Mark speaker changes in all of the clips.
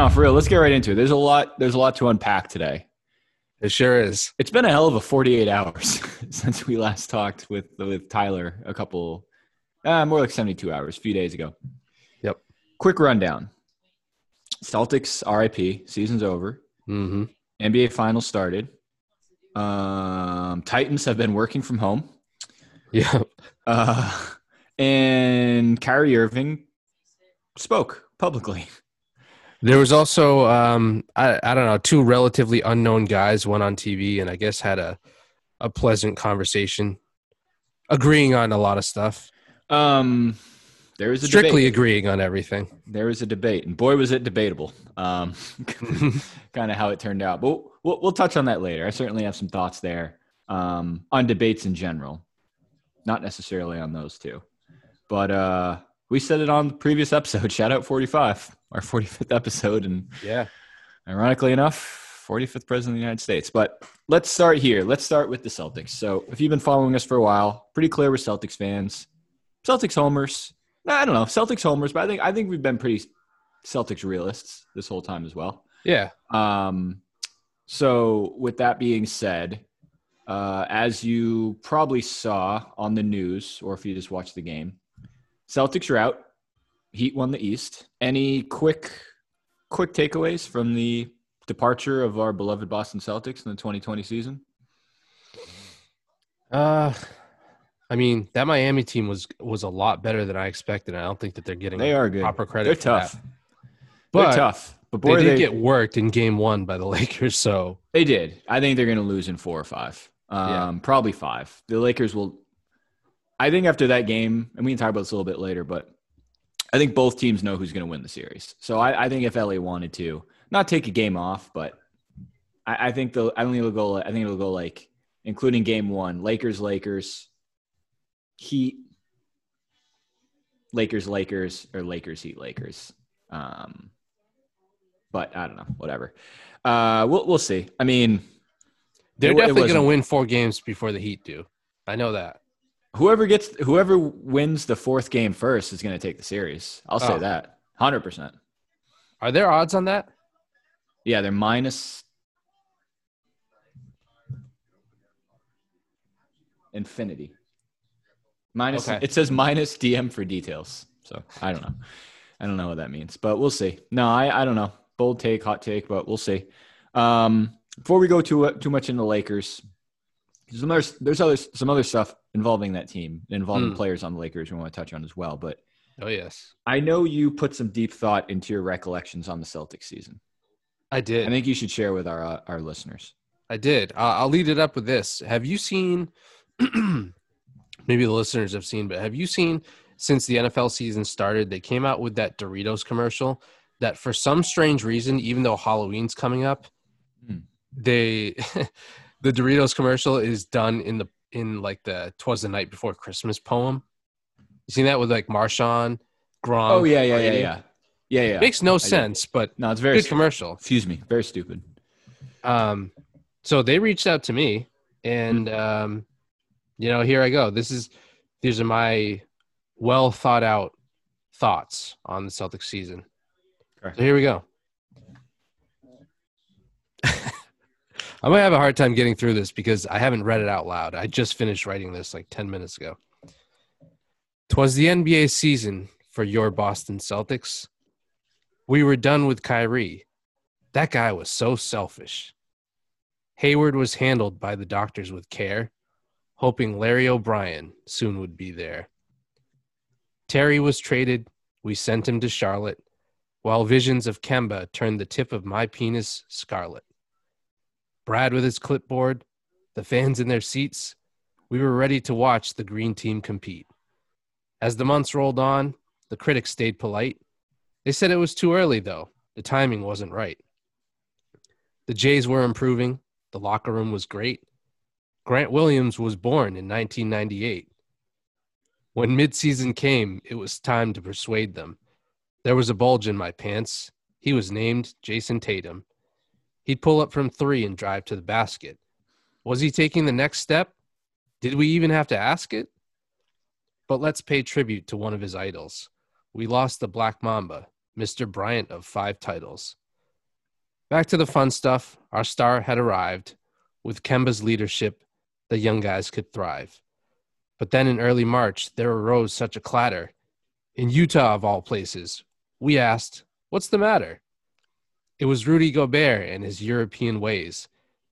Speaker 1: no, for real. Let's get right into it. There's a lot. There's a lot to unpack today.
Speaker 2: It sure is.
Speaker 1: It's been a hell of a 48 hours since we last talked with with Tyler. A couple, uh, more like 72 hours, a few days ago.
Speaker 2: Yep.
Speaker 1: Quick rundown. Celtics RIP. Season's over.
Speaker 2: Mm-hmm.
Speaker 1: NBA Finals started. Um, Titans have been working from home.
Speaker 2: Yeah.
Speaker 1: Uh, and Kyrie Irving spoke publicly.
Speaker 2: There was also um, I, I don't know two relatively unknown guys went on TV and I guess had a a pleasant conversation, agreeing on a lot of stuff.
Speaker 1: Um, there was a
Speaker 2: Strictly
Speaker 1: debate.
Speaker 2: agreeing on everything.
Speaker 1: There was a debate, and boy, was it debatable. Um, kind of how it turned out, but we'll, we'll touch on that later. I certainly have some thoughts there um, on debates in general, not necessarily on those two, but uh, we said it on the previous episode. Shout out 45, our 45th episode, and
Speaker 2: Yeah.
Speaker 1: ironically enough, 45th president of the United States. But let's start here. Let's start with the Celtics. So, if you've been following us for a while, pretty clear we're Celtics fans. Celtics homers. I don't know, Celtics homers, but I think I think we've been pretty Celtics realists this whole time as well.
Speaker 2: Yeah.
Speaker 1: Um, so, with that being said, uh, as you probably saw on the news, or if you just watched the game, Celtics are out. Heat won the East. Any quick, quick takeaways from the departure of our beloved Boston Celtics in the 2020 season?
Speaker 2: Uh, I mean that Miami team was was a lot better than I expected. I don't think that they're getting
Speaker 1: They are good.
Speaker 2: proper credit.
Speaker 1: They're tough.
Speaker 2: that.
Speaker 1: They're
Speaker 2: But
Speaker 1: tough. But
Speaker 2: They did
Speaker 1: they,
Speaker 2: get worked in Game One by the Lakers. So
Speaker 1: they did. I think they're going to lose in four or five. Um,
Speaker 2: Yeah.
Speaker 1: Probably five. The Lakers will. I think after that game, and we can talk about this a little bit later, but I think both teams know who's going to win the series. So I, I think if LA wanted to not take a game off, but I, I think the I think it'll go. I think it'll go like including game one, Lakers, Lakers, Heat, Lakers, Lakers, or Lakers, Heat, Lakers. Um, but I don't know. Whatever. Uh, we'll we'll see. I mean,
Speaker 2: they're
Speaker 1: It
Speaker 2: definitely going to win four games before the Heat do. I know that.
Speaker 1: Whoever gets whoever wins the fourth game first is going to take the series. I'll say
Speaker 2: Oh.
Speaker 1: that. Hundred percent.
Speaker 2: Are there odds on that?
Speaker 1: Yeah, they're minus infinity. Minus
Speaker 2: Okay.
Speaker 1: it says minus DM for details. So I don't know. I don't know what that means, but we'll see. No, I, I don't know. Bold take, hot take, but we'll see. Um, before we go too too much into Lakers, some other, there's other some other stuff involving that team, involving
Speaker 2: Mm.
Speaker 1: players on the Lakers we want to touch on as well. But
Speaker 2: Oh yes,
Speaker 1: I know you put some deep thought into your recollections on the Celtics season.
Speaker 2: I did.
Speaker 1: I think you should share with our uh, our listeners.
Speaker 2: I did. Uh, I'll lead it up with this. Have you seen? maybe the listeners have seen, but have you seen since the NFL season started? They came out with that Doritos commercial. That for some strange reason, even though Halloween's coming up,
Speaker 1: Hmm.
Speaker 2: they the Doritos commercial is done in the in like the "Twas the Night Before Christmas" poem. You seen that with like Marshawn, Gronk?
Speaker 1: Oh yeah, yeah, yeah, yeah, yeah, yeah.
Speaker 2: Makes no sense, but
Speaker 1: no, it's very
Speaker 2: good commercial.
Speaker 1: Excuse me, very stupid.
Speaker 2: Um, so they reached out to me, and um, you know, here I go. This is these are my well thought out thoughts on the Celtics season.
Speaker 1: Okay.
Speaker 2: So here we go. I might have a hard time getting through this because I haven't read it out loud. I just finished writing this like 10 minutes ago. Twas the NBA season for your Boston Celtics. We were done with Kyrie. That guy was so selfish. Hayward was handled by the doctors with care, hoping Larry O'Brien soon would be there. Terry was traded. We sent him to Charlotte, while visions of Kemba turned the tip of my penis scarlet. Brad with his clipboard, the fans in their seats, we were ready to watch the green team compete. As the months rolled on, the critics stayed polite. They said it was too early, though. The timing wasn't right. The Jays were improving. The locker room was great. Grant Williams was born in 1998. When midseason came, it was time to persuade them. There was a bulge in my pants. He was named Jayson Tatum. He'd pull up from three and drive to the basket. Was he taking the next step? Did we even have to ask it? But let's pay tribute to one of his idols. We lost the Black Mamba, Mr. Bryant of five titles. Back to the fun stuff. Our star had arrived. With Kemba's leadership, the young guys could thrive. But then in early March, there arose such a clatter. In Utah, of all places, we asked, What's the matter? It was Rudy Gobert and his European ways,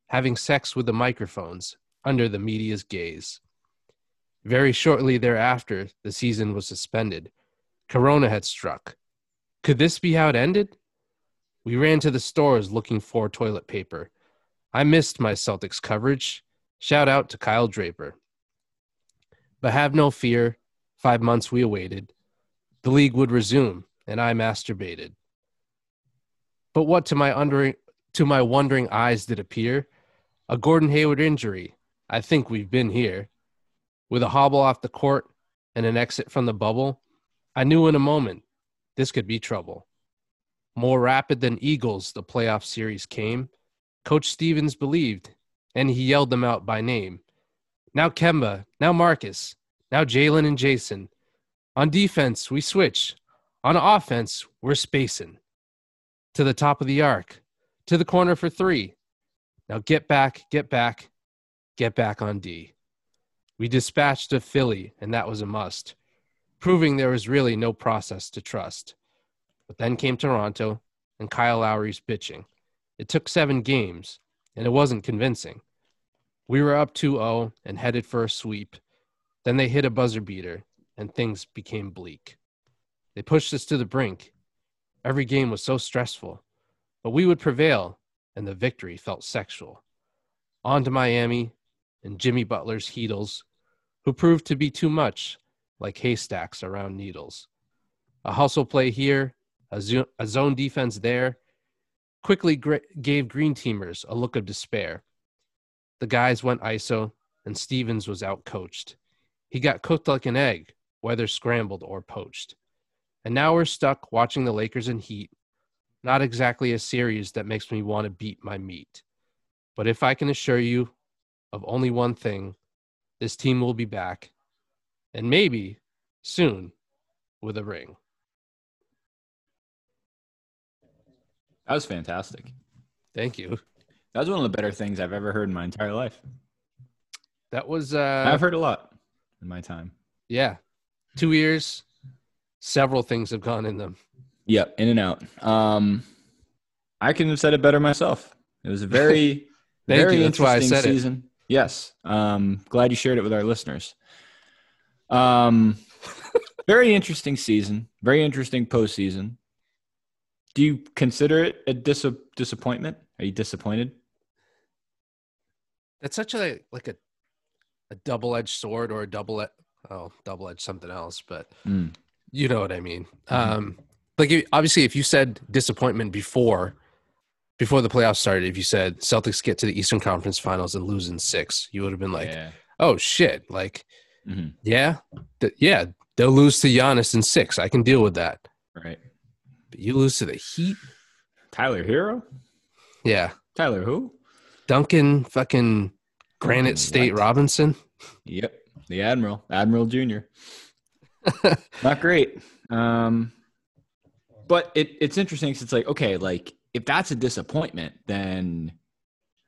Speaker 2: having sex with the microphones under the media's gaze. Very shortly thereafter, the season was suspended. Corona had struck. Could this be how it ended? We ran to the stores looking for toilet paper. I missed my Celtics coverage. Shout out to Kyle Draper. But have no fear. Five months we awaited. The league would resume, and I masturbated. But what to my to my wondering eyes did appear? A Gordon Hayward injury. I think we've been here. With a hobble off the court and an exit from the bubble, I knew in a moment this could be trouble. More rapid than Eagles, the playoff series came. Coach Stevens believed, and he yelled them out by name. Now Kemba, now Marcus, now Jalen and Jayson. On defense, we switch. On offense, we're spacing. To the top of the arc, to the corner for three. Now get back, get back, get back on D. We dispatched a Philly, and that was a must, proving there was really no process to trust. But then came Toronto and Kyle Lowry's bitching. It took seven games, and it wasn't convincing. We were up 2 0 and headed for a sweep. Then they hit a buzzer beater, and things became bleak. They pushed us to the brink. Every game was so stressful, but we would prevail, and the victory felt sexual. On to Miami and Jimmy Butler's Heatles, who proved to be too much like haystacks around needles. A hustle play here, a, zo- a zone defense there, quickly gave green teamers a look of despair. The guys went ISO, and Stevens was outcoached. He got cooked like an egg, whether scrambled or poached. And now we're stuck watching the Lakers and Heat. Not exactly a series that makes me want to beat my meat. But if I can assure you of only one thing, this team will be back, and maybe soon with a ring.
Speaker 1: That was fantastic.
Speaker 2: Thank you.
Speaker 1: That was one of the better things I've ever heard in my entire life.
Speaker 2: That was uh
Speaker 1: I've heard a lot in my time.
Speaker 2: yeah. Two years, several things have gone in them.
Speaker 1: Yep, in and out. Um, I couldn't have said it better myself. It was a very, very
Speaker 2: you. That's why I
Speaker 1: interesting
Speaker 2: said it.
Speaker 1: season. Yes. Um, glad you shared it with our listeners. Um, very interesting season. Very interesting postseason. Do you consider it a dis- disappointment? Are you disappointed?
Speaker 2: That's such a like a a double edged sword or a double oh double edged something else, but
Speaker 1: Mm.
Speaker 2: You know what I mean.
Speaker 1: Mhm.
Speaker 2: Um, like obviously, if you said disappointment before before the playoffs started, if you said Celtics get to the Eastern Conference Finals and lose in six, you would have been like,
Speaker 1: yeah.
Speaker 2: oh shit, like
Speaker 1: Mhm.
Speaker 2: yeah, th- yeah, they'll lose to Giannis in six. I can deal with that.
Speaker 1: Right.
Speaker 2: But you lose to the Heat,
Speaker 1: Tyler Herro?
Speaker 2: yeah.
Speaker 1: Tyler who?
Speaker 2: Duncan fucking Granite
Speaker 1: Duncan
Speaker 2: State
Speaker 1: what?
Speaker 2: Robinson.
Speaker 1: Yep. The Admiral. Admiral Jr. Not great. Um, but it, it's interesting 'cause it's like, okay, like if that's a disappointment, then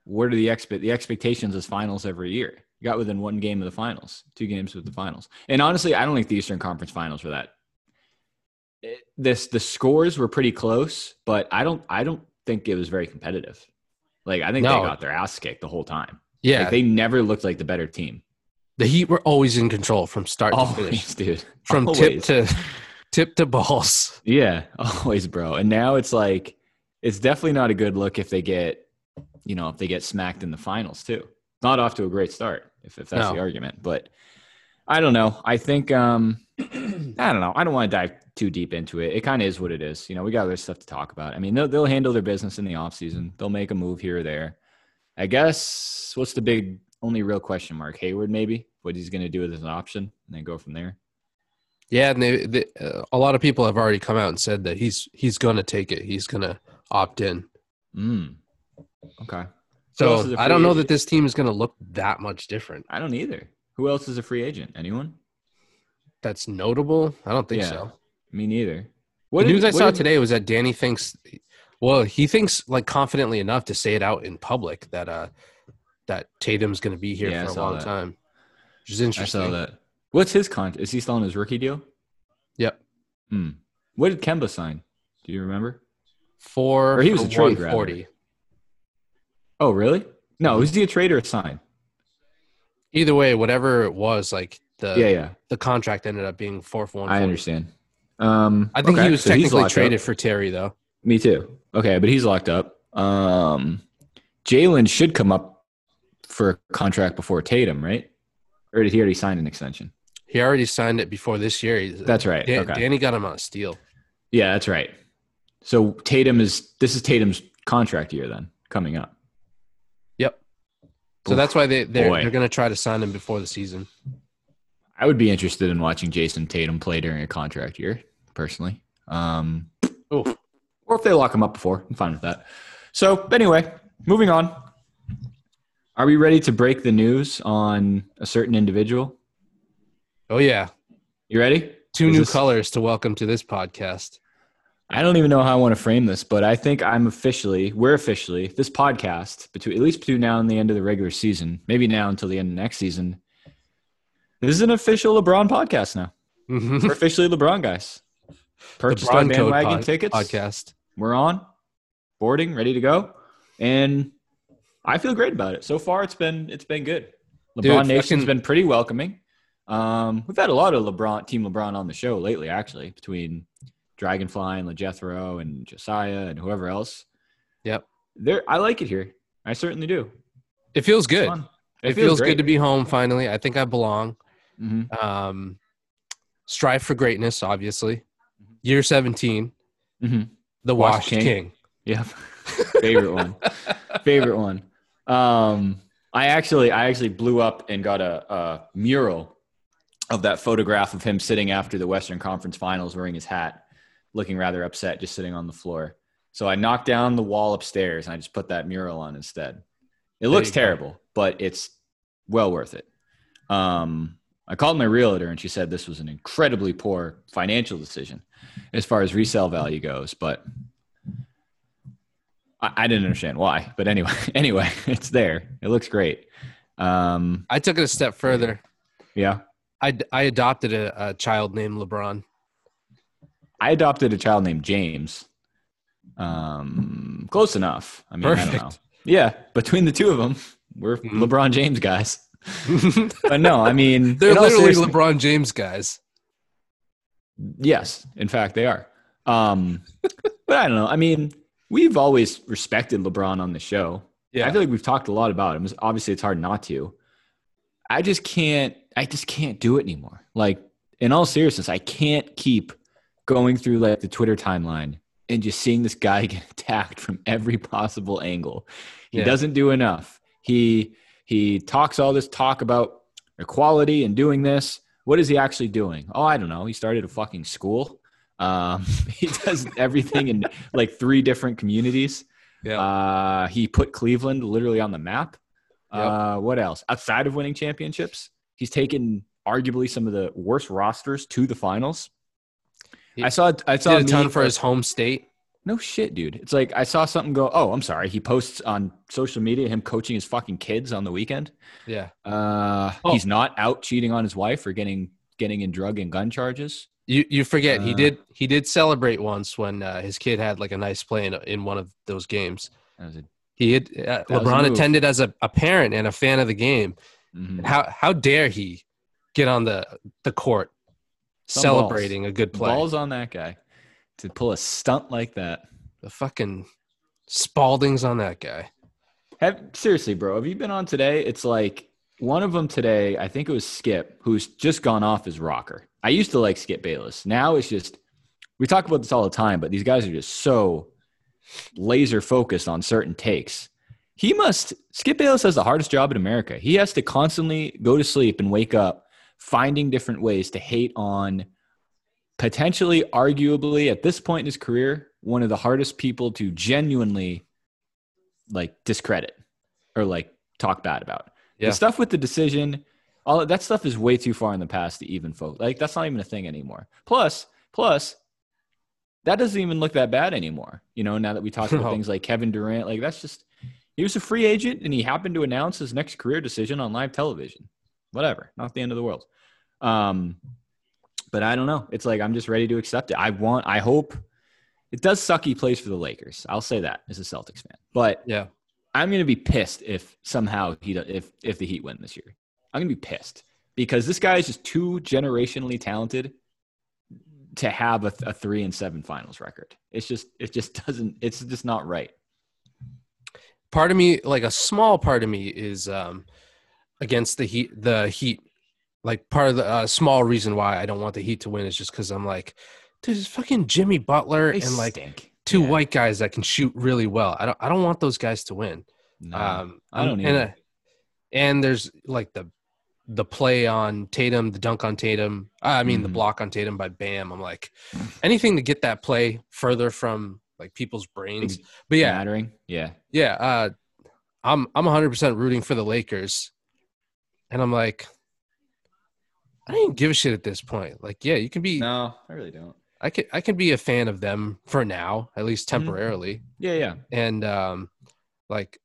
Speaker 1: what are the expe- the expectations as finals every year? You got within one game of the finals, two games with the finals. And honestly, I don't think the Eastern Conference Finals were that. It- this the scores were pretty close, but I don't I don't think it was very competitive. Like I think
Speaker 2: No.
Speaker 1: they got their ass kicked the whole time.
Speaker 2: Yeah,
Speaker 1: Like they never looked like the better team.
Speaker 2: The Heat were always in control from start to finish,
Speaker 1: dude.
Speaker 2: from
Speaker 1: Always.
Speaker 2: tip to tip to balls.
Speaker 1: Yeah, always, bro. And now it's like it's definitely not a good look if they get, you know, if they get smacked in the finals too. Not off to a great start, if, if that's
Speaker 2: No.
Speaker 1: the argument. But I don't know. I think um I don't know. I don't want to dive too deep into it. It kind of is what it is. You know, we got other stuff to talk about. I mean, they'll they'll handle their business in the offseason. They'll make a move here or there. I guess what's the big only real question mark? Hayward, maybe what he's going to do with his option, and then go from there.
Speaker 2: Yeah, and they, they, uh, a lot of people have already come out and said that he's he's gonna take it. He's gonna opt in.
Speaker 1: Mm. Okay. Who else is
Speaker 2: So I don't know that this team is gonna look that much different.
Speaker 1: I don't either. Who else is a free agent? Anyone?
Speaker 2: That's notable. I don't think
Speaker 1: Yeah.
Speaker 2: so.
Speaker 1: Me neither.
Speaker 2: the
Speaker 1: did-
Speaker 2: news I saw
Speaker 1: did-
Speaker 2: today was that Danny thinks Well, he thinks like confidently enough to say it out in public that uh that Tatum's going to be here
Speaker 1: Yeah,
Speaker 2: for a long
Speaker 1: that.
Speaker 2: time, which is interesting.
Speaker 1: I saw that. What's his contract? Is he still on his rookie deal?
Speaker 2: Yep,
Speaker 1: Hmm. What did Kemba sign? Do you remember?
Speaker 2: four
Speaker 1: Or he was a trade.
Speaker 2: 140.
Speaker 1: Oh, really? No, was he a trade or a sign?
Speaker 2: Either way, whatever it was, like the
Speaker 1: yeah, yeah.
Speaker 2: the contract ended up being four for one.
Speaker 1: I understand. Um,
Speaker 2: I think
Speaker 1: okay,
Speaker 2: he was
Speaker 1: so
Speaker 2: technically traded
Speaker 1: up.
Speaker 2: for Terry though.
Speaker 1: Me too. Okay, but he's locked up. Um, Jalen should come up for a contract before Tatum, right? Or did he already sign an extension?
Speaker 2: He already signed it before this year. He's-
Speaker 1: That's right.
Speaker 2: Dan-
Speaker 1: okay.
Speaker 2: Danny got him on a steal.
Speaker 1: Yeah, that's right. So Tatum is this is Tatum's contract year then coming up.
Speaker 2: Yep. So
Speaker 1: Oof,
Speaker 2: that's why they they're,
Speaker 1: boy.
Speaker 2: they're going to try to sign him before the season.
Speaker 1: I would be interested in watching Jayson Tatum play during a contract year, personally. Um,
Speaker 2: Oof.
Speaker 1: or if they lock him up before, I'm fine with that. So anyway, moving on. Are we ready to break the news on a certain individual?
Speaker 2: Oh yeah,
Speaker 1: You ready?
Speaker 2: two
Speaker 1: Is
Speaker 2: new
Speaker 1: this-
Speaker 2: colors to welcome to this podcast.
Speaker 1: I don't even know how I want to frame this, but I think I'm officially, we're officially, this podcast, between at least between now and the end of the regular season, maybe now until the end of next season, this is an official LeBron podcast now.
Speaker 2: Mhm.
Speaker 1: We're officially LeBron guys. Purchased our
Speaker 2: Bron Code
Speaker 1: bandwagon
Speaker 2: pod-
Speaker 1: tickets.
Speaker 2: podcast.
Speaker 1: We're on, boarding, ready to go, and I feel great about it. So far, it's been it's been good. LeBron
Speaker 2: Dude,
Speaker 1: Nation's
Speaker 2: fucking-
Speaker 1: been pretty welcoming. Um, we've had a lot of LeBron Team LeBron on the show lately, actually, between Dragonfly and LeJethro and Josiah and whoever else.
Speaker 2: Yep.
Speaker 1: There, I like it here. I certainly do.
Speaker 2: It feels good.
Speaker 1: fun.
Speaker 2: It, feels, good to be home finally. I think I belong.
Speaker 1: hmm
Speaker 2: Um, strive for greatness, obviously.
Speaker 1: Mm-hmm.
Speaker 2: Year 17,
Speaker 1: hmm
Speaker 2: the
Speaker 1: Wash
Speaker 2: Wash
Speaker 1: King.
Speaker 2: King.
Speaker 1: Yeah, favorite one. favorite one. Um, I actually, I actually blew up and got a, a mural of that photograph of him sitting after the Western Conference Finals, wearing his hat, looking rather upset, just sitting on the floor. So I knocked down the wall upstairs and I just put that mural on instead. It looks
Speaker 2: you go.
Speaker 1: terrible, but it's well worth it. Um, I called my realtor and she said this was an incredibly poor financial decision as far as resale value goes, but I, I didn't understand why. But anyway, anyway, it's there. It looks great. Um,
Speaker 2: I took it a step further.
Speaker 1: yeah,
Speaker 2: I, I adopted a, a child named LeBron.
Speaker 1: I adopted a child named James. Um, close enough. I mean, I don't know.
Speaker 2: Perfect.
Speaker 1: Yeah, between the two of them, we're
Speaker 2: Mhm.
Speaker 1: LeBron James guys. But no, I mean,
Speaker 2: They're literally LeBron James guys.
Speaker 1: Yes, in fact, they are. Um, but I don't know. I mean, we've always respected LeBron on the show. Yeah. I feel like we've talked a lot about him. Obviously, it's hard not to. I just can't. I just can't do it anymore. Like, in all seriousness, I can't keep going through like the Twitter timeline and just seeing this guy get attacked from every possible angle. He
Speaker 2: Yeah.
Speaker 1: doesn't do enough. He he talks all this talk about equality and doing this. What is he actually doing? Oh, I don't know. He started a fucking school. Um, he does everything in like three different communities.
Speaker 2: Yeah.
Speaker 1: Uh, he put Cleveland literally on the map. Uh, what else? Outside of winning championships, he's taken arguably some of the worst rosters to the finals.
Speaker 2: He
Speaker 1: I saw. I saw
Speaker 2: a ton for his home state.
Speaker 1: no shit, dude. It's like I saw something go. Oh, I'm sorry. He posts on social media him coaching his fucking kids on the weekend.
Speaker 2: Yeah.
Speaker 1: Uh,
Speaker 2: Oh.
Speaker 1: he's not out cheating on his wife or getting getting in drug and gun charges.
Speaker 2: You you forget he
Speaker 1: Uh,
Speaker 2: did he did celebrate once when uh, his kid had like a nice play in, in one of those games.
Speaker 1: That was a-
Speaker 2: He had uh,
Speaker 1: That was a
Speaker 2: LeBron attended as a, a parent and a fan of the game.
Speaker 1: mhm.
Speaker 2: How how dare he get on the the court
Speaker 1: Some
Speaker 2: celebrating a good play?
Speaker 1: Balls on that guy to pull a stunt like that.
Speaker 2: The fucking Spaldings on that guy.
Speaker 1: Have seriously, bro. Have you been on today? It's like one of them today. I think it was Skip, who's just gone off his rocker. I used to like Skip Bayless. Now it's just we talk about this all the time, but these guys are just so laser focused on certain takes. He must Skip Bayless has the hardest job in America. He has to constantly go to sleep and wake up finding different ways to hate on potentially arguably at this point in his career one of the hardest people to genuinely like discredit or like talk bad about.
Speaker 2: Yeah.
Speaker 1: The stuff with the decision, all that stuff is way too far in the past to even folk. Like that's not even a thing anymore. Plus, plus, that doesn't even look that bad anymore. You know, now that we talk about
Speaker 2: No.
Speaker 1: things like Kevin Durant, like that's just he was a free agent and he happened to announce his next career decision on live television. Whatever, not the end of the world. Um, but I don't know. It's like I'm just ready to accept it. I want. I hope. It does suck he plays for the Lakers. I'll say that as a Celtics fan. But
Speaker 2: Yeah.
Speaker 1: I'm going to be pissed if somehow he if if the Heat win this year. I'm going to be pissed because this guy is just too generationally talented to have a, a three and seven finals record. It's just it just doesn't. It's just not right.
Speaker 2: part of me like a small part of me is um against the heat the heat like part of the uh, small reason why i don't want the heat to win is just because i'm like dude it's fucking jimmy butler
Speaker 1: They
Speaker 2: and like
Speaker 1: stink.
Speaker 2: Two
Speaker 1: Yeah.
Speaker 2: white guys that can shoot really well i don't i don't want those guys to win
Speaker 1: No,
Speaker 2: um
Speaker 1: I don't
Speaker 2: and,
Speaker 1: either.
Speaker 2: uh, and there's like the the play on Tatum, the dunk on Tatum. I mean, the
Speaker 1: Mhm.
Speaker 2: block on Tatum by Bam. I'm like, anything to get that play further from like people's brains. But yeah,
Speaker 1: mattering. Yeah.
Speaker 2: yeah, uh, I'm I'm 100 percent rooting for the Lakers, and I'm like, I don't even give a shit at this point. Like, yeah, you can be,
Speaker 1: No, I really don't.
Speaker 2: I can I can be a fan of them for now, at least
Speaker 1: Mhm.
Speaker 2: temporarily,
Speaker 1: Yeah, yeah.
Speaker 2: and um, like,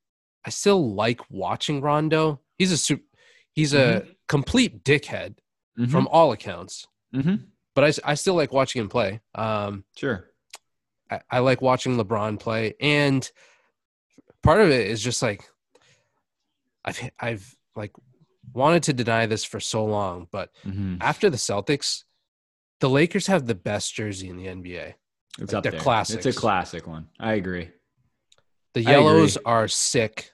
Speaker 2: I still like watching Rondo. He's a super, he's a complete dickhead
Speaker 1: Mhm.
Speaker 2: from all accounts,
Speaker 1: Mhm.
Speaker 2: but I still like watching him play. Um,
Speaker 1: Sure.
Speaker 2: I, I like watching LeBron play, and part of it is just like I've I've like wanted to deny this for so long, but
Speaker 1: Mhm.
Speaker 2: after the Celtics, the Lakers have the best jersey in the NBA.
Speaker 1: It's
Speaker 2: Like,
Speaker 1: up
Speaker 2: they're
Speaker 1: there.
Speaker 2: classics.
Speaker 1: It's a classic one. I agree.
Speaker 2: The
Speaker 1: I agree.
Speaker 2: yellows are sick,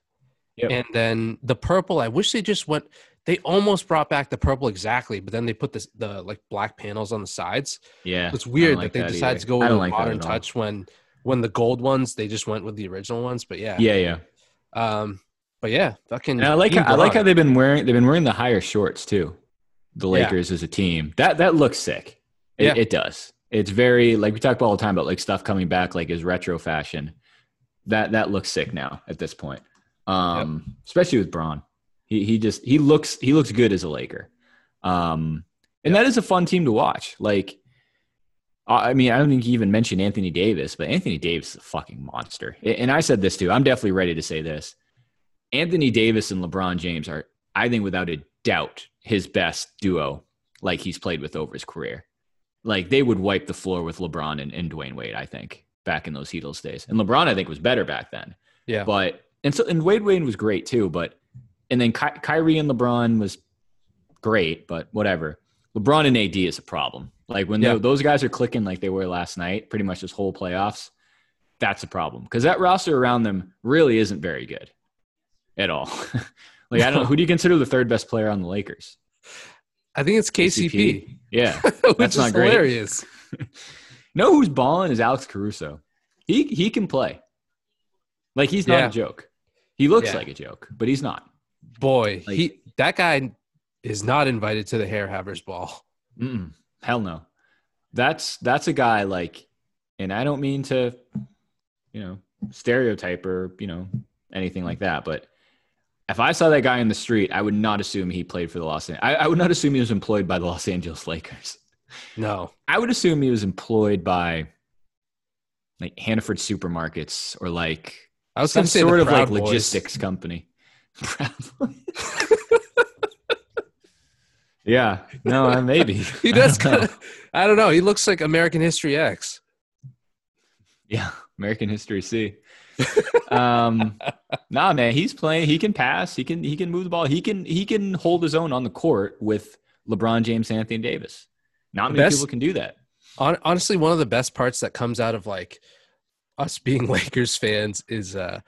Speaker 1: Yep.
Speaker 2: and then the purple. I wish they just went. They almost brought back the purple exactly, but then they put this the like black panels on the sides.
Speaker 1: Yeah.
Speaker 2: It's weird
Speaker 1: don't
Speaker 2: that
Speaker 1: like
Speaker 2: they decided
Speaker 1: either.
Speaker 2: to go with a
Speaker 1: like
Speaker 2: modern touch when when the gold ones they just went with the original ones. But yeah,
Speaker 1: Yeah, yeah.
Speaker 2: Um, but yeah, fucking.
Speaker 1: And I like how, I like how they've been wearing they've been wearing the higher shorts too. The
Speaker 2: Yeah.
Speaker 1: Lakers as a team. That that looks sick. It,
Speaker 2: Yeah.
Speaker 1: it does. It's very like we talk about all the time about like stuff coming back like is retro fashion. That that looks sick now at this point. Um especially with Bron. He he just he looks he looks good as a Laker. Um and that is a fun team to watch. Like I I mean, I don't think you even mentioned Anthony Davis, but Anthony Davis is a fucking monster. And I said this too. I'm definitely ready to say this. Anthony Davis and LeBron James are, I think, without a doubt, his best duo, like he's played with over his career. Like they would wipe the floor with LeBron and, and Dwyane Wade, I think, back in those Heatles days. And LeBron, I think, was better back then.
Speaker 2: Yeah.
Speaker 1: But and so and Wade Wade was great too. But and then Ky- Kyrie and LeBron was great, but whatever. LeBron and AD is a problem. Like when
Speaker 2: Yeah.
Speaker 1: tho- those guys are clicking like they were last night, pretty much this whole playoffs, that's a problem because that roster around them really isn't very good at all. like I don't know who do you consider the third best player on the Lakers?
Speaker 2: I think it's KCP,
Speaker 1: Yeah.
Speaker 2: which
Speaker 1: That's
Speaker 2: is
Speaker 1: not great.
Speaker 2: hilarious.
Speaker 1: know who's balling is Alex Caruso. He he can play. Like he's not
Speaker 2: Yeah.
Speaker 1: a joke. He looks
Speaker 2: Yeah.
Speaker 1: like a joke, but he's not.
Speaker 2: Boy,
Speaker 1: Like-
Speaker 2: he that guy is not invited to the hair havers ball.
Speaker 1: Hell no. That's that's a guy like, and I don't mean to, you know, stereotype or you know anything like that, but if I saw that guy in the street, I would not assume he played for the Los. An- I, I would not assume he was employed by the Los Angeles Lakers.
Speaker 2: No,
Speaker 1: I would assume he was employed by like Hannaford Supermarkets or like
Speaker 2: I was
Speaker 1: some sort of like
Speaker 2: Boys.
Speaker 1: logistics company. Yeah, no, uh, maybe
Speaker 2: He does.
Speaker 1: I don't.
Speaker 2: Kinda, I don't know. He looks like American History X.
Speaker 1: Yeah, American History C. um, nah, man, he's playing. He can pass. He can he can move the ball. He can he can hold his own on the court with LeBron James, and Anthony Davis. Not many
Speaker 2: best-
Speaker 1: people can do that.
Speaker 2: Hon- honestly, one of the best parts that comes out of like us being Lakers fans is uh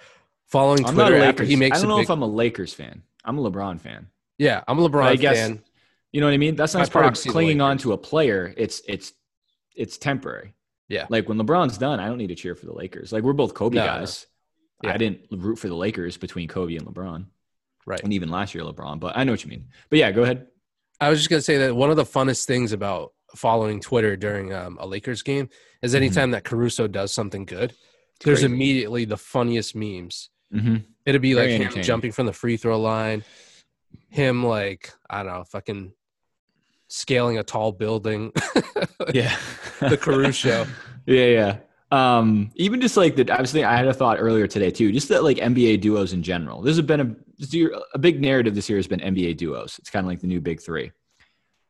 Speaker 2: following
Speaker 1: I'm
Speaker 2: Twitter after he makes
Speaker 1: I don't know
Speaker 2: big.
Speaker 1: if I'm a Lakers fan. I'm a LeBron fan.
Speaker 2: yeah, I'm a LeBron
Speaker 1: I guess-
Speaker 2: fan.
Speaker 1: You know what I mean? That's not part of clinging on to a player. It's it's it's temporary.
Speaker 2: Yeah.
Speaker 1: Like when LeBron's done, I don't need to cheer for the Lakers. Like we're both Kobe
Speaker 2: No, no.
Speaker 1: guys.
Speaker 2: Yeah.
Speaker 1: I didn't root for the Lakers between Kobe and LeBron,
Speaker 2: Right.
Speaker 1: and even last year LeBron. But I know what you mean. But yeah, go ahead.
Speaker 2: I was just gonna say that one of the funnest things about following Twitter during um, a Lakers game is anytime that Caruso does something good, there's
Speaker 1: crazy.
Speaker 2: immediately the funniest memes.
Speaker 1: Mm-hmm.
Speaker 2: It'd be like him jumping from the free throw line, him like I don't know, fucking scaling a tall building.
Speaker 1: Yeah.
Speaker 2: the Caruso.
Speaker 1: Yeah, yeah. Um, even just like the, I was thinking, I had a thought earlier today too. Just that like NBA duos in general. This has been a a big narrative this year has been NBA duos. It's kind of like the new big three.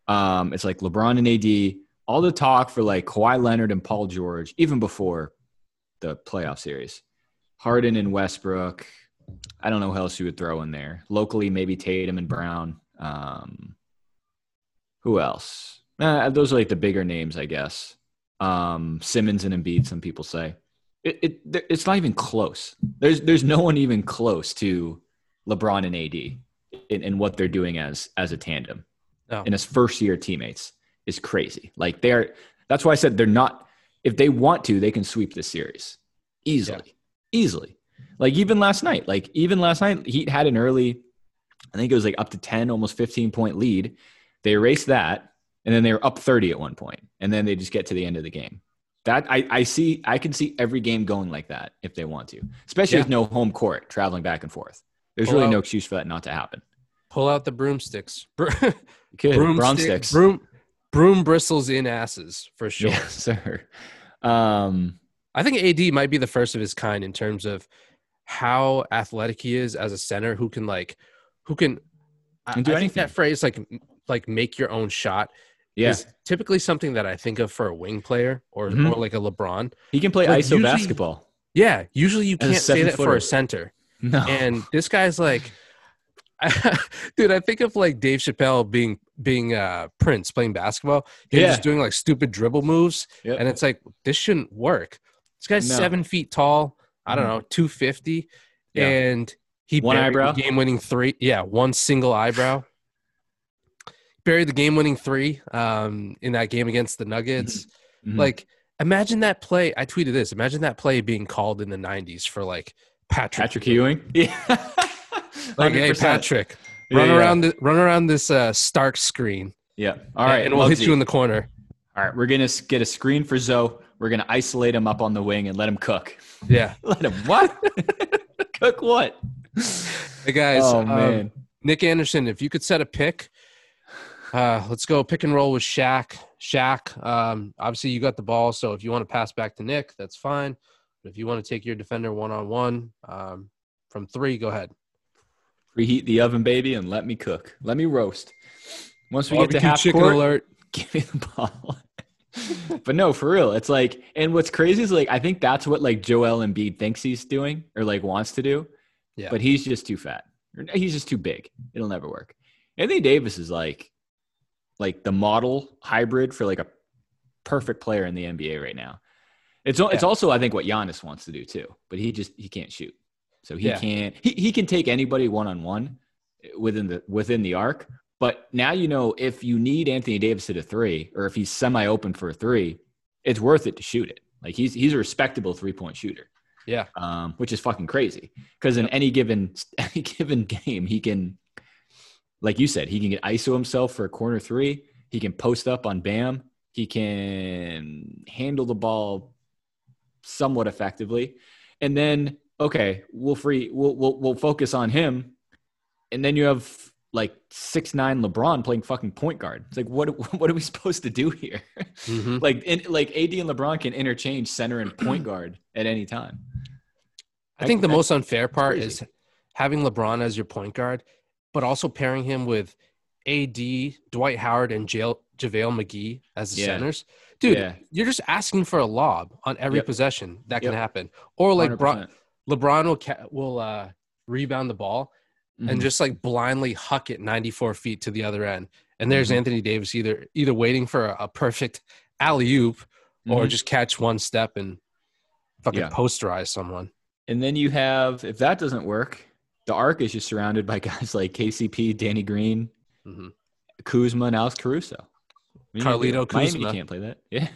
Speaker 1: Um, it's like LeBron and AD. All the talk for like Kawhi Leonard and Paul George, even before the playoff series. Harden and Westbrook. I don't know who else you would throw in there. Locally, maybe Tatum and Brown. Um, who else? Uh, those are like the bigger names, I guess. Um, Simmons and Embiid. Some people say it, it. It's not even close. There's there's no one even close to LeBron and AD in, in what they're doing as as a tandem.
Speaker 2: No.
Speaker 1: In his first year teammates is crazy. Like they're. That's why I said they're not. If they want to, they can sweep this series easily, easily. Like even last night, like even last night, Heat had an early, I think it was like up to 10, almost 15 point lead. They erased that, and then they were up 30 at one point, and then they just get to the end of the game. That I, I see, I can see every game going like that if they want to, especially
Speaker 2: Yeah.
Speaker 1: with no home court traveling back and forth. There's
Speaker 2: Pull
Speaker 1: really
Speaker 2: out-
Speaker 1: no excuse for that not to happen.
Speaker 2: Pull out the broomsticks. Bro-
Speaker 1: Good.
Speaker 2: broomstick-
Speaker 1: Broomsticks.
Speaker 2: Broom, broom bristles in asses for sure.
Speaker 1: Yes, sir. Um,
Speaker 2: I think AD might be the first of his kind in terms of how athletic he is as a center who can like who can I,
Speaker 1: do
Speaker 2: I think
Speaker 1: anything.
Speaker 2: that phrase like like make your own shot
Speaker 1: yeah,
Speaker 2: is typically something that I think of for a wing player or
Speaker 1: Mhm.
Speaker 2: or like a LeBron.
Speaker 1: he can play
Speaker 2: Like,
Speaker 1: ISO
Speaker 2: usually-
Speaker 1: basketball.
Speaker 2: Yeah, usually you can't say that for a center.
Speaker 1: No,
Speaker 2: And this guy's like dude, I think of like Dave Chappelle being being uh Prince playing basketball. He's
Speaker 1: Yeah.
Speaker 2: just doing like stupid dribble moves.
Speaker 1: Yep.
Speaker 2: And it's like, this shouldn't work. This guy's
Speaker 1: No.
Speaker 2: seven feet tall. I don't
Speaker 1: Mhm.
Speaker 2: know, 250.
Speaker 1: Yeah.
Speaker 2: And he
Speaker 1: One eyebrow?
Speaker 2: game winning three. Yeah, one single eyebrow. Buried the game winning three um, in that game against the Nuggets.
Speaker 1: Mhm.
Speaker 2: Like, imagine that play. I tweeted this. Imagine that play being called in the 90s for like Patrick.
Speaker 1: Patrick Ewing. Yeah.
Speaker 2: Like,
Speaker 1: 100%.
Speaker 2: Patrick, run
Speaker 1: yeah.
Speaker 2: around the, run around this uh, Stark screen.
Speaker 1: Yeah. All right.
Speaker 2: and we'll hit
Speaker 1: Muggsy.
Speaker 2: you in the corner.
Speaker 1: All right. We're gonna get a screen for Zoe. We're gonna isolate him up on the wing and let him cook.
Speaker 2: Yeah.
Speaker 1: Let him what? cook what?
Speaker 2: Hey guys,
Speaker 1: oh
Speaker 2: um,
Speaker 1: man.
Speaker 2: Nick Anderson, if you could set a pick, uh, let's go pick and roll with Shaq. Shaq, um, obviously you got the ball, so if you want to pass back to Nick, that's fine. But if you want to take your defender one on one from three, go ahead.
Speaker 1: Preheat the oven, baby, and let me cook. Let me roast. Once we get
Speaker 2: Barbecue
Speaker 1: to half
Speaker 2: chicken
Speaker 1: court,
Speaker 2: alert.
Speaker 1: give me the ball. but no, for real, it's like, and what's crazy is like, I think that's what like Joel Embiid thinks he's doing or like wants to do.
Speaker 2: Yeah.
Speaker 1: But he's just too fat. He's just too big. It'll never work. Anthony Davis is like, like the model hybrid for like a perfect player in the NBA right now. It's al- it's also I think what Giannis wants to do too, but he just he can't shoot, so he
Speaker 2: Yeah.
Speaker 1: can't. He, he can take anybody one on one within the within the arc. But now you know if you need Anthony Davis at a three, or if he's semi open for a three, it's worth it to shoot it. Like he's he's a respectable three point shooter,
Speaker 2: Yeah.
Speaker 1: um, which is fucking crazy. Because in any given any given game, he can, like you said, he can get ISO himself for a corner three. He can post up on Bam. He can handle the ball somewhat effectively, and then okay, we'll free we'll we'll, we'll focus on him, and then you have like six nine LeBron playing fucking point guard. It's like what what are we supposed to do here?
Speaker 2: Mhm.
Speaker 1: like in, like AD and LeBron can interchange center and point guard at any time.
Speaker 2: I think the
Speaker 1: I-
Speaker 2: most unfair part is having LeBron as your point guard, but also pairing him with AD, Dwight Howard, and Jail, JaVale McGee as the
Speaker 1: Yeah.
Speaker 2: centers. Dude,
Speaker 1: Yeah.
Speaker 2: you're just asking for a lob on every
Speaker 1: Yep.
Speaker 2: possession that can happen. Or like Bro-
Speaker 1: 100%.
Speaker 2: LeBron will ca- will uh, rebound the ball
Speaker 1: Mhm.
Speaker 2: and just like blindly huck it 94 feet to the other end. And there's
Speaker 1: Mhm.
Speaker 2: Anthony Davis either either waiting for a, a perfect alley oop or
Speaker 1: Mhm.
Speaker 2: just catch one step and fucking
Speaker 1: Yeah.
Speaker 2: posterize someone.
Speaker 1: And then you have, if that doesn't work, the arc is just surrounded by guys like KCP, Danny Green,
Speaker 2: hmm
Speaker 1: Kuzma, and Alex Caruso. I mean,
Speaker 2: Carlito
Speaker 1: Miami
Speaker 2: Kuzma.
Speaker 1: can't play that. Yeah.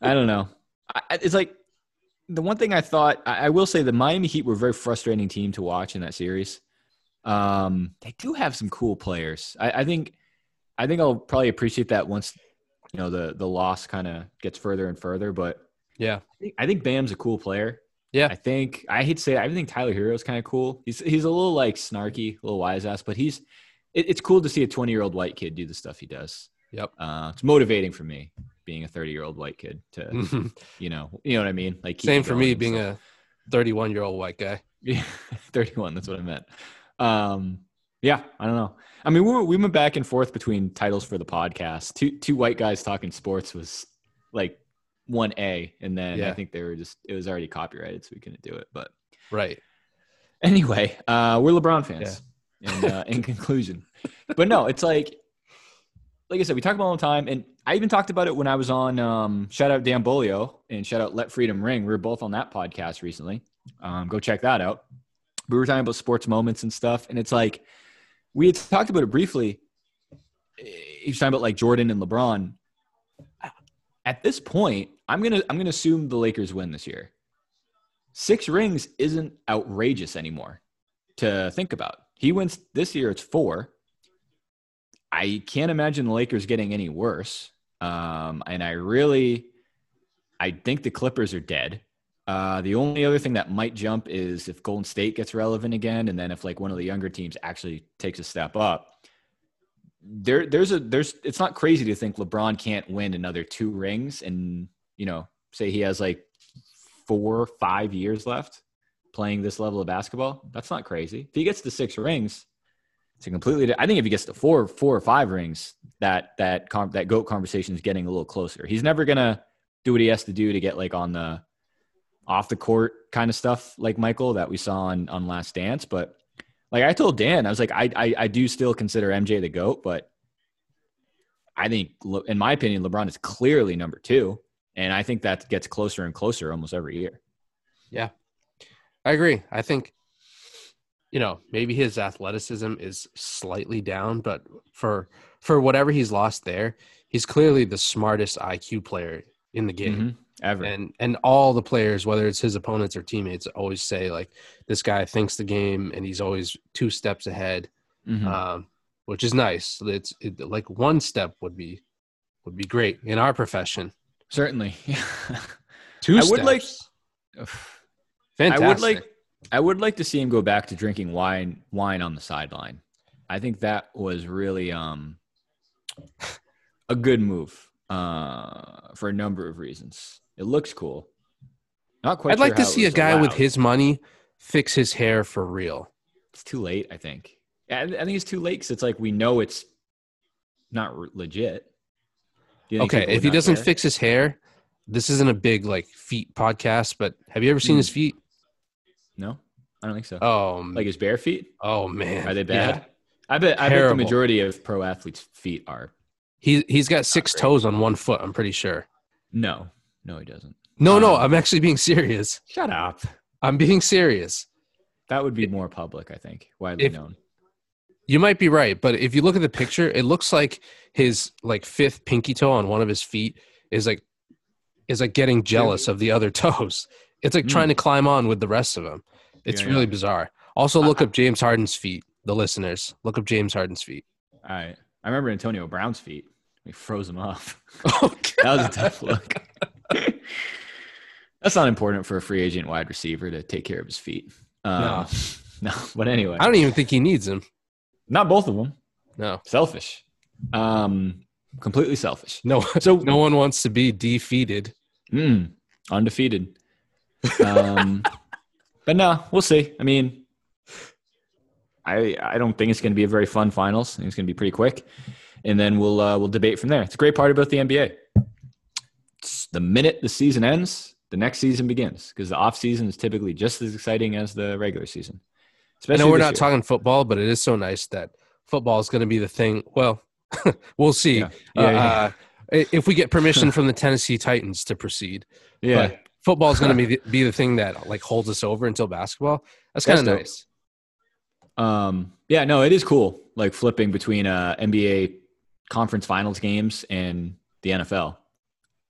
Speaker 1: I don't know. I- it's like the one thing I thought, I, I will say the Miami Heat were a very frustrating team to watch in that series. Um, they do have some cool players. I, I think, I think I'll probably appreciate that once, you know, the, the loss kind of gets further and further, but
Speaker 2: Yeah.
Speaker 1: I think, I think Bam's a cool player.
Speaker 2: Yeah.
Speaker 1: I think I hate to say it, I think Tyler Herro is kind of cool. He's he's a little like snarky, a little wise ass, but he's it, it's cool to see a 20 year old white kid do the stuff he does.
Speaker 2: Yep.
Speaker 1: Uh, it's motivating for me being a 30 year old white kid to, you know, you know what I mean? Like
Speaker 2: Same for me being a 31 year old white guy.
Speaker 1: Yeah, 31. That's what I meant. Um, yeah, I don't know. I mean, we, were, we went back and forth between titles for the podcast. Two two white guys talking sports was like one A, and then I think they were just it was already copyrighted, so we couldn't do it. But
Speaker 2: Right.
Speaker 1: anyway, uh, we're LeBron fans. In, uh, in conclusion, but no, it's like like I said, we talk about all the time, and I even talked about it when I was on um, shout out Dan Bolio and shout out Let Freedom Ring. We were both on that podcast recently. Um, go check that out. We were talking about sports moments and stuff, and it's like we had talked about it briefly. He was talking about like Jordan and LeBron. At this point, I'm gonna I'm gonna assume the Lakers win this year. Six rings isn't outrageous anymore to think about. He wins this year; it's four. I can't imagine the Lakers getting any worse. Um, and I really, I think the Clippers are dead. Uh, the only other thing that might jump is if Golden State gets relevant again, and then if like one of the younger teams actually takes a step up. There, there's a there's. It's not crazy to think LeBron can't win another two rings, and you know, say he has like four, five years left playing this level of basketball. That's not crazy. If he gets to six rings, it's a completely. I think if he gets to four, four or five rings, that that com- that goat conversation is getting a little closer. He's never gonna do what he has to do to get like on the off the court kind of stuff like Michael that we saw on on Last Dance. But like I told Dan, I was like, I I, I do still consider MJ the goat, but I think, in my opinion, LeBron is clearly number two, and I think that gets closer and closer almost every year.
Speaker 2: Yeah, I agree. I think, you know, maybe his athleticism is slightly down, but for for whatever he's lost there, he's clearly the smartest IQ player in the game.
Speaker 1: Mhm. Ever.
Speaker 2: And and all the players, whether it's his opponents or teammates, always say like this guy thinks the game and he's always two steps ahead,
Speaker 1: Mhm.
Speaker 2: um, which is nice. It's it, like one step would be would be great in our profession.
Speaker 1: Certainly.
Speaker 2: Two
Speaker 1: I
Speaker 2: steps,
Speaker 1: would like-
Speaker 2: fantastic.
Speaker 1: I would like I would like to see him go back to drinking wine wine on the sideline. I think that was really um a good move uh for a number of reasons. It looks cool. Not quite
Speaker 2: I'd like to see a guy with his money fix his hair for real.
Speaker 1: It's too late, I think. Yeah, I I think it's too late cuz it's like we know it's not r- legit. Do you think
Speaker 2: Okay, if he doesn't
Speaker 1: care?
Speaker 2: fix his hair, this isn't a big like feet podcast, but have you ever seen
Speaker 1: Hmm.
Speaker 2: his feet?
Speaker 1: No. I don't think so.
Speaker 2: Oh,
Speaker 1: like his bare feet?
Speaker 2: oh man,
Speaker 1: Are they
Speaker 2: Yeah.
Speaker 1: bad? I bet I bet the majority of pro athletes' feet are
Speaker 2: He he's got six toes on one foot. I'm pretty sure.
Speaker 1: no. No, he doesn't.
Speaker 2: No, no,
Speaker 1: Um,
Speaker 2: I'm actually being serious.
Speaker 1: Shut up.
Speaker 2: I'm being serious.
Speaker 1: That would be more public, I think, widely
Speaker 2: If-
Speaker 1: known.
Speaker 2: You might be right, but if you look at the picture, it looks like his like fifth pinky toe on one of his feet is like is like getting jealous of the other toes. It's like
Speaker 1: Hmm.
Speaker 2: trying to climb on with the rest of them. It's
Speaker 1: Yeah,
Speaker 2: really
Speaker 1: yeah.
Speaker 2: bizarre. Also, look up James Harden's feet. The listeners, look up James Harden's feet.
Speaker 1: I I remember Antonio Brown's feet. We froze him off.
Speaker 2: Oh,
Speaker 1: That was a tough look. That's not important for a free agent wide receiver to take care of his feet. Um, no. but anyway,
Speaker 2: I don't even think he needs him.
Speaker 1: not both of them.
Speaker 2: No,
Speaker 1: Selfish. Um, completely selfish.
Speaker 2: no,
Speaker 1: So
Speaker 2: no one wants to be defeated.
Speaker 1: Mm, undefeated. Um, but no, we'll see. I mean, I I don't think it's going to be a very fun finals. I think it's going to be pretty quick, and then we'll uh, we'll debate from there. It's a great part about the NBA. The minute the season ends, the next season begins because the off season is typically just as exciting as the regular season.
Speaker 2: I know we're not
Speaker 1: year.
Speaker 2: talking football, but it is so nice that football is going to be the thing. Well, we'll see.
Speaker 1: Yeah. Yeah, yeah.
Speaker 2: Uh, if we get permission from the Tennessee Titans to proceed.
Speaker 1: Yeah,
Speaker 2: But football is going to be the, be the thing that like holds us over until basketball. That's kind of
Speaker 1: dope.
Speaker 2: nice.
Speaker 1: Um, yeah, no, it is cool. Like flipping between uh, NBA conference finals games and the NFL,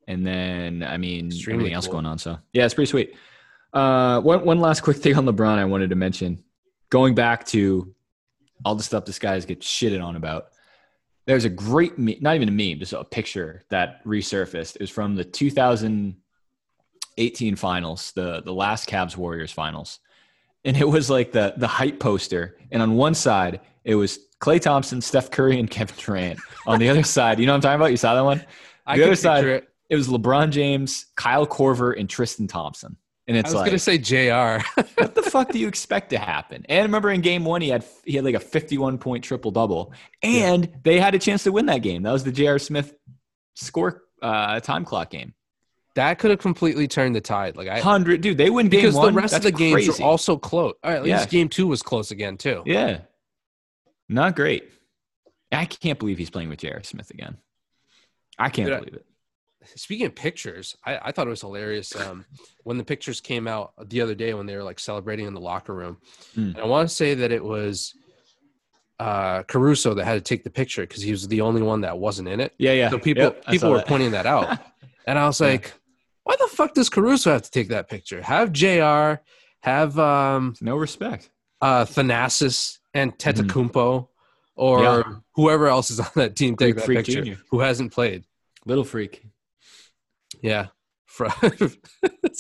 Speaker 1: and then I mean
Speaker 2: Extremely
Speaker 1: everything else
Speaker 2: cool.
Speaker 1: going on. So yeah, it's pretty sweet. Uh, one one last quick thing on LeBron I wanted to mention. Going back to all the stuff this guys get shitted on about. There's a great, me- not even a meme, just a picture that resurfaced. It was from the 2018 finals, the the last Cavs Warriors finals and it was like the the hype poster and on one side it was Klay Thompson, Steph Curry, and Kevin Durant. On the other side, you know what I'm talking about? You saw that one?
Speaker 2: I
Speaker 1: The
Speaker 2: can
Speaker 1: other side-
Speaker 2: it.
Speaker 1: It was LeBron James, Kyle Korver, and Tristan Thompson. And it's like, I
Speaker 2: was
Speaker 1: like,
Speaker 2: gonna say Jr.
Speaker 1: what the fuck do you expect to happen? And remember in game one, he had he had like a 51 point triple double, and they had a chance to win that game. That was the J.R. Smith score uh, time clock game.
Speaker 2: that could have completely turned the tide. Like I
Speaker 1: Hundred, dude, they win game one.
Speaker 2: because
Speaker 1: one.
Speaker 2: the rest of the games
Speaker 1: crazy.
Speaker 2: are also close. All right, at least
Speaker 1: Yeah.
Speaker 2: game two was close again too.
Speaker 1: yeah, not great. I can't believe he's playing with J.R. Smith again. I can't
Speaker 2: Dude,
Speaker 1: believe it.
Speaker 2: Speaking of pictures, I, I thought it was hilarious um, when the pictures came out the other day when they were like celebrating in the locker room.
Speaker 1: Mm.
Speaker 2: And I want to say that it was uh, Caruso that had to take the picture because he was the only one that wasn't in it.
Speaker 1: Yeah, yeah.
Speaker 2: So people
Speaker 1: Yep,
Speaker 2: people were
Speaker 1: that.
Speaker 2: pointing that out, and I was like, "Why the fuck does Caruso have to take that picture? Have Jr. Have um,
Speaker 1: no respect.
Speaker 2: uh, Thanasis Antetokounmpo or
Speaker 1: Mm-hmm. Yeah.
Speaker 2: whoever else is on that team take
Speaker 1: Greek
Speaker 2: that picture
Speaker 1: Jr..
Speaker 2: who hasn't played.
Speaker 1: Little freak.
Speaker 2: Yeah,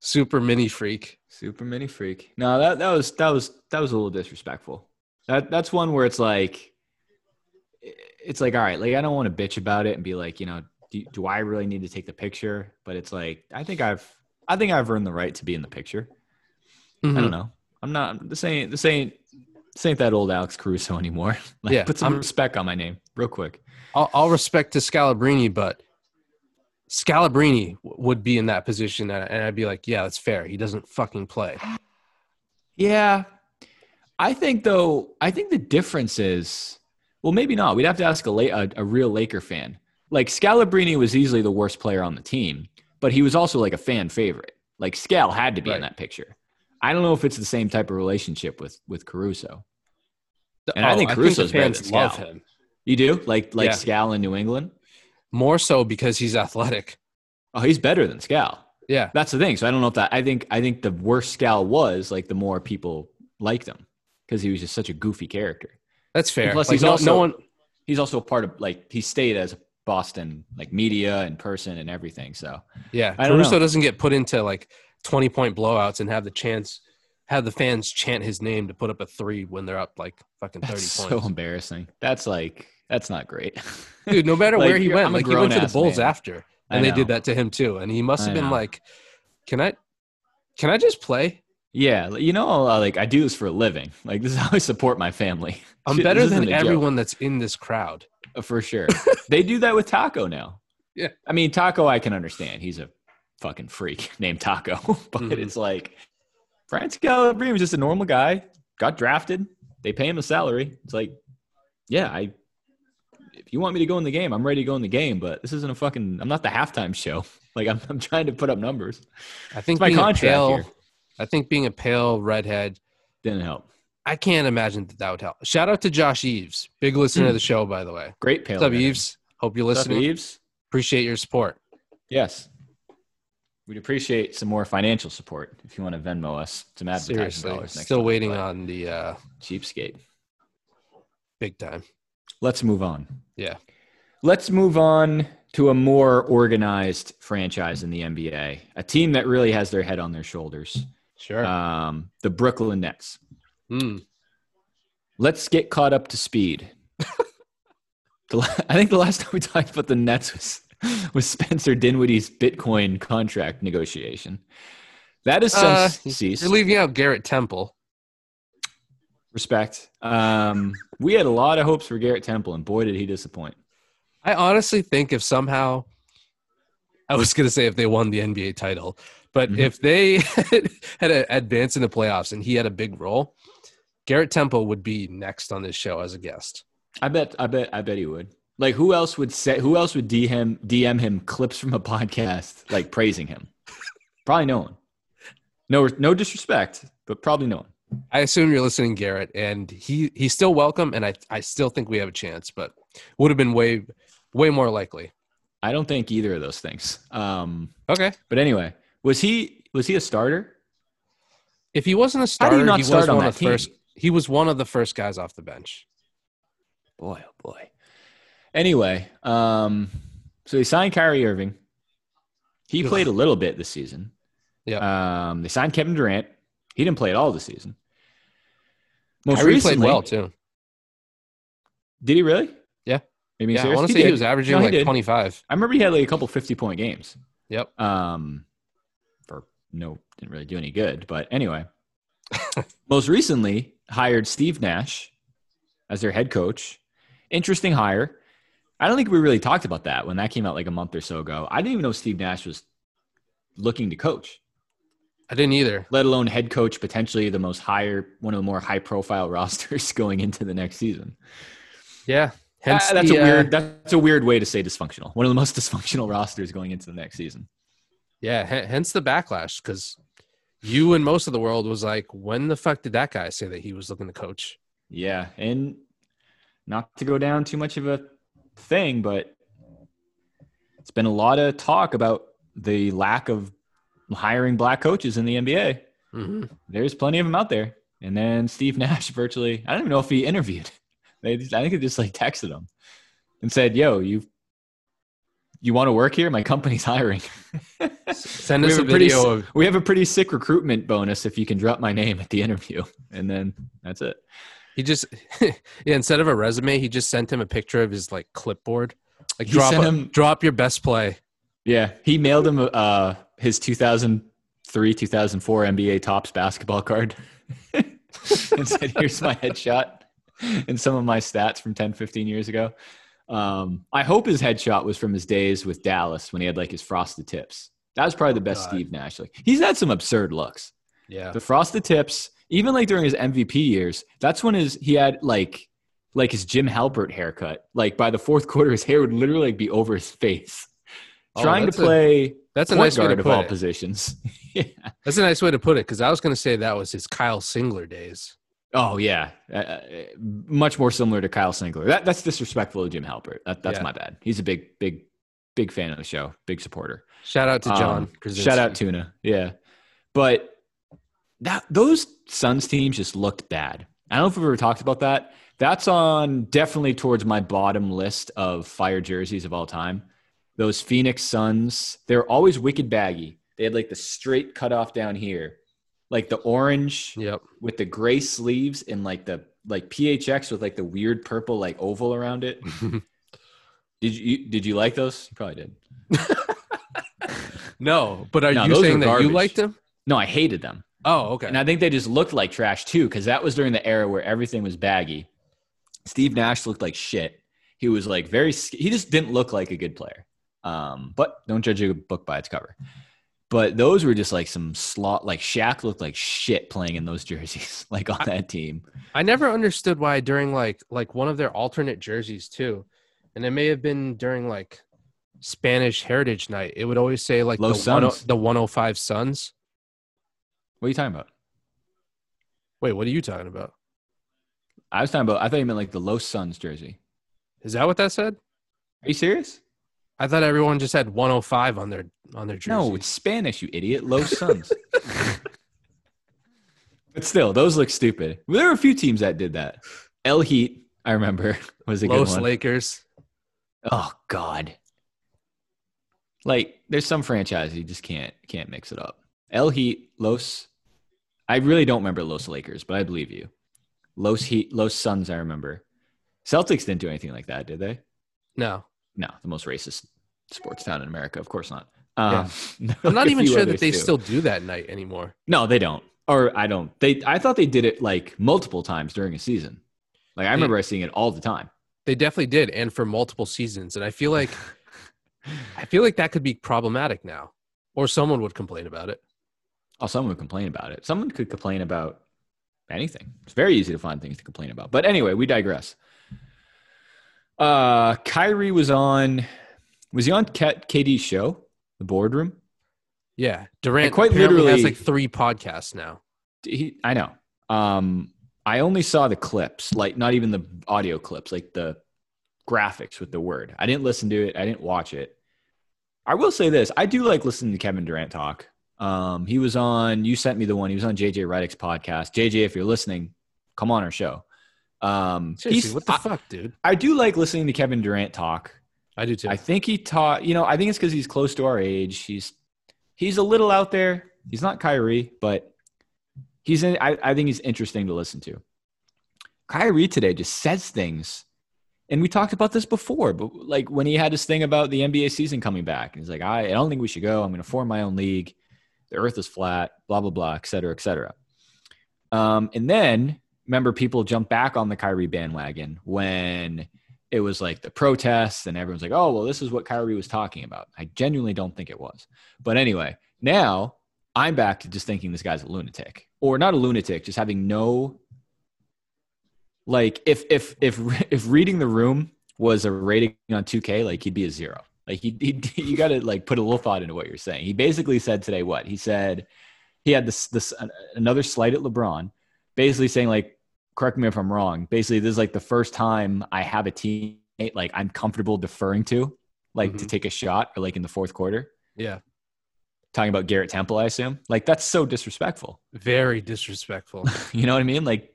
Speaker 2: super mini freak.
Speaker 1: Super mini freak. No, that that was that was that was a little disrespectful. That that's one where it's like, it's like all right, like I don't want to bitch about it and be like, you know, do, do I really need to take the picture? But it's like I think I've I think I've earned the right to be in the picture. I
Speaker 2: Mhm.
Speaker 1: don't know. I'm not this ain't this ain't this ain't that old Alex Caruso anymore. Like,
Speaker 2: Yeah,
Speaker 1: put some
Speaker 2: I'm-
Speaker 1: respect on my name, real quick.
Speaker 2: All, all respect to Scalabrine, but Scalabrine would be in that position, and I'd be like, "Yeah, that's fair. He doesn't fucking play."
Speaker 1: Yeah. I think though, I think the difference is, well, maybe not. We'd have to ask a, a, a real Laker fan. Like Scalabrine was easily the worst player on the team, but he was also like a fan favorite. Like Scal had to be in that picture. I don't know if it's the same type of relationship with with Caruso. And I
Speaker 2: Oh,
Speaker 1: think
Speaker 2: the
Speaker 1: Caruso's better
Speaker 2: fans
Speaker 1: than
Speaker 2: love him
Speaker 1: You do like like
Speaker 2: Yeah.
Speaker 1: Scal in New England.
Speaker 2: More so because he's athletic.
Speaker 1: Oh, he's better than Scal.
Speaker 2: Yeah,
Speaker 1: That's the thing. So I don't know if that. I think I think the worse Scal was, like the more people liked him because he was just such a goofy character.
Speaker 2: that's fair.
Speaker 1: plus
Speaker 2: Like,
Speaker 1: he's
Speaker 2: no,
Speaker 1: also-
Speaker 2: no one.
Speaker 1: he's also a part of like he stayed as Boston like media and person and everything. So
Speaker 2: Yeah, Caruso doesn't get put into like twenty point blowouts and have the chance, have the fans chant his name to put up a three when they're up like fucking thirty
Speaker 1: that's
Speaker 2: points.
Speaker 1: so embarrassing. That's like that's not great.
Speaker 2: Dude, no matter
Speaker 1: Like,
Speaker 2: where he went,
Speaker 1: I'm
Speaker 2: like he went to the Bulls
Speaker 1: man.
Speaker 2: after, and they did that to him too. And he must have been like, "Can I, can I just play?
Speaker 1: yeah, you know, uh, like I do this for a living. Like this is how I support my family.
Speaker 2: I'm better than
Speaker 1: isn't joke.
Speaker 2: everyone that's in this crowd."
Speaker 1: Uh, for sure. they do that with Tacko now.
Speaker 2: Yeah.
Speaker 1: I mean Tacko, I can understand. He's a fucking freak named Taco, but
Speaker 2: Mhm.
Speaker 1: it's like Brian Scalabrine was just a normal guy. Got drafted. They pay him a salary. It's like, yeah, I. If you want me to go in the game, I'm ready to go in the game. But this isn't a fucking. I'm not the halftime show. Like I'm, I'm trying to put up numbers.
Speaker 2: I think
Speaker 1: my
Speaker 2: being
Speaker 1: contract
Speaker 2: pale,
Speaker 1: here.
Speaker 2: I think being a pale redhead,
Speaker 1: Didn't help.
Speaker 2: I can't imagine that that would help. Shout out to Josh Eves, big listener of the show, by the way.
Speaker 1: Great pale.
Speaker 2: What's up,
Speaker 1: redhead.
Speaker 2: Eves? Hope you're
Speaker 1: What's up. Eves?
Speaker 2: Appreciate your support.
Speaker 1: Yes. We'd appreciate some more financial support if you want to Venmo us some advertising
Speaker 2: Seriously,
Speaker 1: dollars. Next
Speaker 2: still
Speaker 1: time,
Speaker 2: waiting on the uh,
Speaker 1: cheapskate.
Speaker 2: big time.
Speaker 1: Let's move on.
Speaker 2: Yeah.
Speaker 1: Let's move on to a more organized franchise in the NBA, a team that really has their head on their shoulders.
Speaker 2: Sure.
Speaker 1: Um, the Brooklyn Nets.
Speaker 2: Mm.
Speaker 1: Let's get caught up to speed. The la- I think the last time we talked about the Nets was was Spencer Dinwiddie's Bitcoin contract negotiation. That is
Speaker 2: Uh,
Speaker 1: since ceased.
Speaker 2: You're leaving out Garrett Temple.
Speaker 1: Respect. Um, we had a lot of hopes for Garrett Temple, and boy, did he disappoint.
Speaker 2: I honestly think if somehow, I was going to say if they won the NBA title, but
Speaker 1: Mhm.
Speaker 2: if they had a, advanced in the playoffs and he had a big role, Garrett Temple would be next on this show as a guest.
Speaker 1: I bet. I bet. I bet he would. Like, who else would say? Who else would DM DM him clips from a podcast like praising him? Probably no one. No, no disrespect, but probably no one.
Speaker 2: I assume you're listening, Garrett, and he he's still welcome, and I I still think we have a chance, but would have been way way more likely.
Speaker 1: I don't think either of those things. Um,
Speaker 2: Okay,
Speaker 1: but anyway, was he was he a starter?
Speaker 2: if he wasn't a
Speaker 1: How
Speaker 2: starter,
Speaker 1: do you not
Speaker 2: he
Speaker 1: start
Speaker 2: was
Speaker 1: on
Speaker 2: one
Speaker 1: that
Speaker 2: of the first. He was one of the first guys off the bench.
Speaker 1: Boy, oh boy. Anyway, um, so they signed Kyrie Irving. He played a little bit this season.
Speaker 2: Yeah.
Speaker 1: Um, they signed Kevin Durant. He didn't play at all this season. Most
Speaker 2: Kyrie
Speaker 1: recently,
Speaker 2: played well too.
Speaker 1: Did he really?
Speaker 2: Yeah.
Speaker 1: Maybe
Speaker 2: Yeah, I want to say he was averaging
Speaker 1: No, he
Speaker 2: like
Speaker 1: did.
Speaker 2: 25.
Speaker 1: I remember he had like a couple 50 point games.
Speaker 2: Yep.
Speaker 1: Um, for no, didn't really do any good. But anyway, most recently hired Steve Nash as their head coach. Interesting hire. I don't think we really talked about that when that came out like a month or so ago. I didn't even know Steve Nash was looking to coach,
Speaker 2: I didn't either.
Speaker 1: let alone head coach potentially the most higher, one of the more high profile rosters going into the next season.
Speaker 2: Yeah. Hence
Speaker 1: Ah, that's
Speaker 2: the,
Speaker 1: a
Speaker 2: uh,
Speaker 1: weird. That's a weird way to say dysfunctional. One of the most dysfunctional rosters going into the next season.
Speaker 2: yeah. hence the backlash because you and most of the world was like, when the fuck did that guy say that he was looking to coach?
Speaker 1: Yeah, and not to go down too much of a thing, but it's been a lot of talk about the lack of hiring black coaches in the NBA.
Speaker 2: hmm
Speaker 1: There's plenty of them out there. And then Steve Nash virtually, I don't even know if he interviewed. They I think they just like texted him and said, "Yo, you you want to work here? My company's hiring."
Speaker 2: Send us a
Speaker 1: a pretty
Speaker 2: video
Speaker 1: s-
Speaker 2: of
Speaker 1: we have a pretty sick recruitment bonus if you can drop my name at the interview, and then that's it.
Speaker 2: He just yeah, instead of a resume, he just sent him a picture of his like clipboard. Like
Speaker 1: He
Speaker 2: drop a-
Speaker 1: him-
Speaker 2: drop your best play.
Speaker 1: Yeah, he mailed him uh, his 2003 2004 NBA Topps basketball card and said, "Here's my headshot and some of my stats from 10, 15 years ago." Um, I hope his headshot was from his days with Dallas when he had like his frosted tips. That was probably the best
Speaker 2: God.
Speaker 1: Steve Nash. Like he's had some absurd looks.
Speaker 2: Yeah.
Speaker 1: The frosted tips, even like during his MVP years, that's when his he had like like his Jim Halpert haircut. Like by the fourth quarter, his hair would literally like, be over his face.
Speaker 2: Oh,
Speaker 1: Trying to
Speaker 2: that's a-
Speaker 1: play
Speaker 2: That's a nice way to
Speaker 1: of all
Speaker 2: put it.
Speaker 1: positions. yeah.
Speaker 2: That's a nice way to put it because I was going to say that was his Kyle Singler days.
Speaker 1: Oh yeah, uh, uh, much more similar to Kyle Singler. That, that's disrespectful to Jim Halpert. That, that's
Speaker 2: Yeah.
Speaker 1: my bad. He's a big, big, big fan of the show. Big supporter.
Speaker 2: Shout out to John.
Speaker 1: Um, shout out Tuna. Yeah, but that those Suns teams just looked bad. I don't know if we've ever talked about that. That's on definitely towards my bottom list of fire jerseys of all time. Those Phoenix Suns, they're always wicked baggy. They had like the straight cutoff down here, like the orange
Speaker 2: Yep.
Speaker 1: with the gray sleeves and like the like PHX with like the weird purple like oval around it. Did you did you like those? You probably did.
Speaker 2: no, but are
Speaker 1: No,
Speaker 2: you saying that you liked them?
Speaker 1: No, I hated them.
Speaker 2: Oh, okay.
Speaker 1: And I think they just looked like trash too, because that was during the era where everything was baggy. Steve Nash looked like shit. He was like very. He just didn't look like a good player. Um, but don't judge a book by its cover. But those were just like some slot, like Shaq looked like shit playing in those jerseys, like on that team.
Speaker 2: I never understood why during like like one of their alternate jerseys too, and it may have been during like Spanish Heritage Night. It would always say like
Speaker 1: Los
Speaker 2: the 10
Speaker 1: Suns.
Speaker 2: the 105 Suns.
Speaker 1: What are you talking about?
Speaker 2: Wait, what are you talking about?
Speaker 1: I was talking about, I thought you meant like the Los Suns jersey.
Speaker 2: Is that what that said?
Speaker 1: Are you serious?
Speaker 2: I thought everyone just had 105 on their on their jerseys.
Speaker 1: No, it's Spanish, you idiot. Los Suns. but still, those look stupid. There were a few teams that did that. El Heat, I remember, was a good
Speaker 2: Los
Speaker 1: one.
Speaker 2: Lakers.
Speaker 1: Oh God. Like, there's some franchises you just can't can't mix it up. El Heat, Los. I really don't remember Los Lakers, but I believe you. Los Heat, Los Suns. I remember. Celtics didn't do anything like that, did they?
Speaker 2: No,
Speaker 1: No, the most racist sports town in America. Of course not. Um,
Speaker 2: I'm not even sure that they
Speaker 1: do.
Speaker 2: still do that night anymore.
Speaker 1: No, they don't. Or I don't. They. I thought they did it like multiple times during a season. Like I
Speaker 2: They-
Speaker 1: remember seeing it all the time.
Speaker 2: They definitely did, and for multiple seasons. And I feel like I feel like that could be problematic now, or someone would complain about it.
Speaker 1: Oh, someone would complain about it. Someone could complain about anything. It's very easy to find things to complain about. But anyway, we digress. Uh, Kyrie was on. Was he on Kat, KD's show, the boardroom?
Speaker 2: Yeah, Durant
Speaker 1: quite
Speaker 2: literally has like three podcasts now.
Speaker 1: He, I know. Um, I only saw the clips, like not even the audio clips, like the graphics with the word. I didn't listen to it. I didn't watch it. I will say this: I do like listening to Kevin Durant talk. Um, he was on. You sent me the one. He was on JJ Redick's podcast. JJ, if you're listening, come on our show. Um,
Speaker 2: Seriously, what the
Speaker 1: I,
Speaker 2: fuck, dude?
Speaker 1: I do like listening to Kevin Durant talk.
Speaker 2: I do too.
Speaker 1: I think he taught. You know, I think it's because he's close to our age. He's he's a little out there. He's not Kyrie, but he's. In, I, I think he's interesting to listen to. Kyrie today just says things. and we talked about this before, but like when he had this thing about the NBA season coming back, and he's like, I, I don't think we should go. I'm going to form my own league. The earth is flat, blah, blah, blah, et cetera, et cetera. Um, and then remember, people jumped back on the Kyrie bandwagon when it was like the protests, and everyone's like, oh, well, this is what Kyrie was talking about. I genuinely don't think it was. But anyway, now I'm back to just thinking this guy's a lunatic, or not a lunatic, just having no like if if if if reading the room was a rating on 2K, like he'd be a zero. Like he, he you got to like put a little thought into what you're saying. He basically said today what he said. He had this this another slight at LeBron, basically saying like, correct me if I'm wrong. Basically, this is like the first time I have a teammate like I'm comfortable deferring to, like mm-hmm. to take a shot or like in the fourth quarter.
Speaker 2: Yeah.
Speaker 1: Talking about Garrett Temple, I assume. Like that's so disrespectful.
Speaker 2: Very disrespectful.
Speaker 1: you know what I mean? Like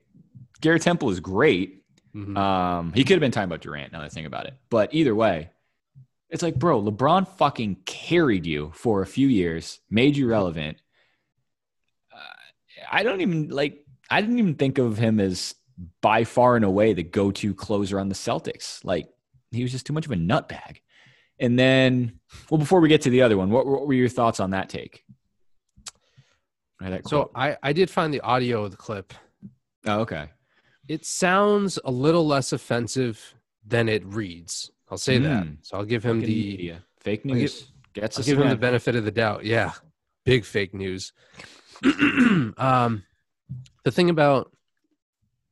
Speaker 1: Garrett Temple is great. Mm-hmm. Um, he could have been talking about Durant. Now that I think about it, but either way, it's like, bro, LeBron fucking carried you for a few years, made you relevant. Uh, I don't even like. I didn't even think of him as by far and away the go-to closer on the Celtics. Like he was just too much of a nutbag. And then, well, before we get to the other one, what, what were your thoughts on that take?
Speaker 2: Right, so I I did find the audio of the clip.
Speaker 1: Oh, okay
Speaker 2: it sounds a little less offensive than it reads. I'll say mm. that. Hmm. So I'll give him Fucking the
Speaker 1: media. fake news.
Speaker 2: I'll Gets I'll give him the benefit of the doubt. Yeah, big fake news. um, the thing about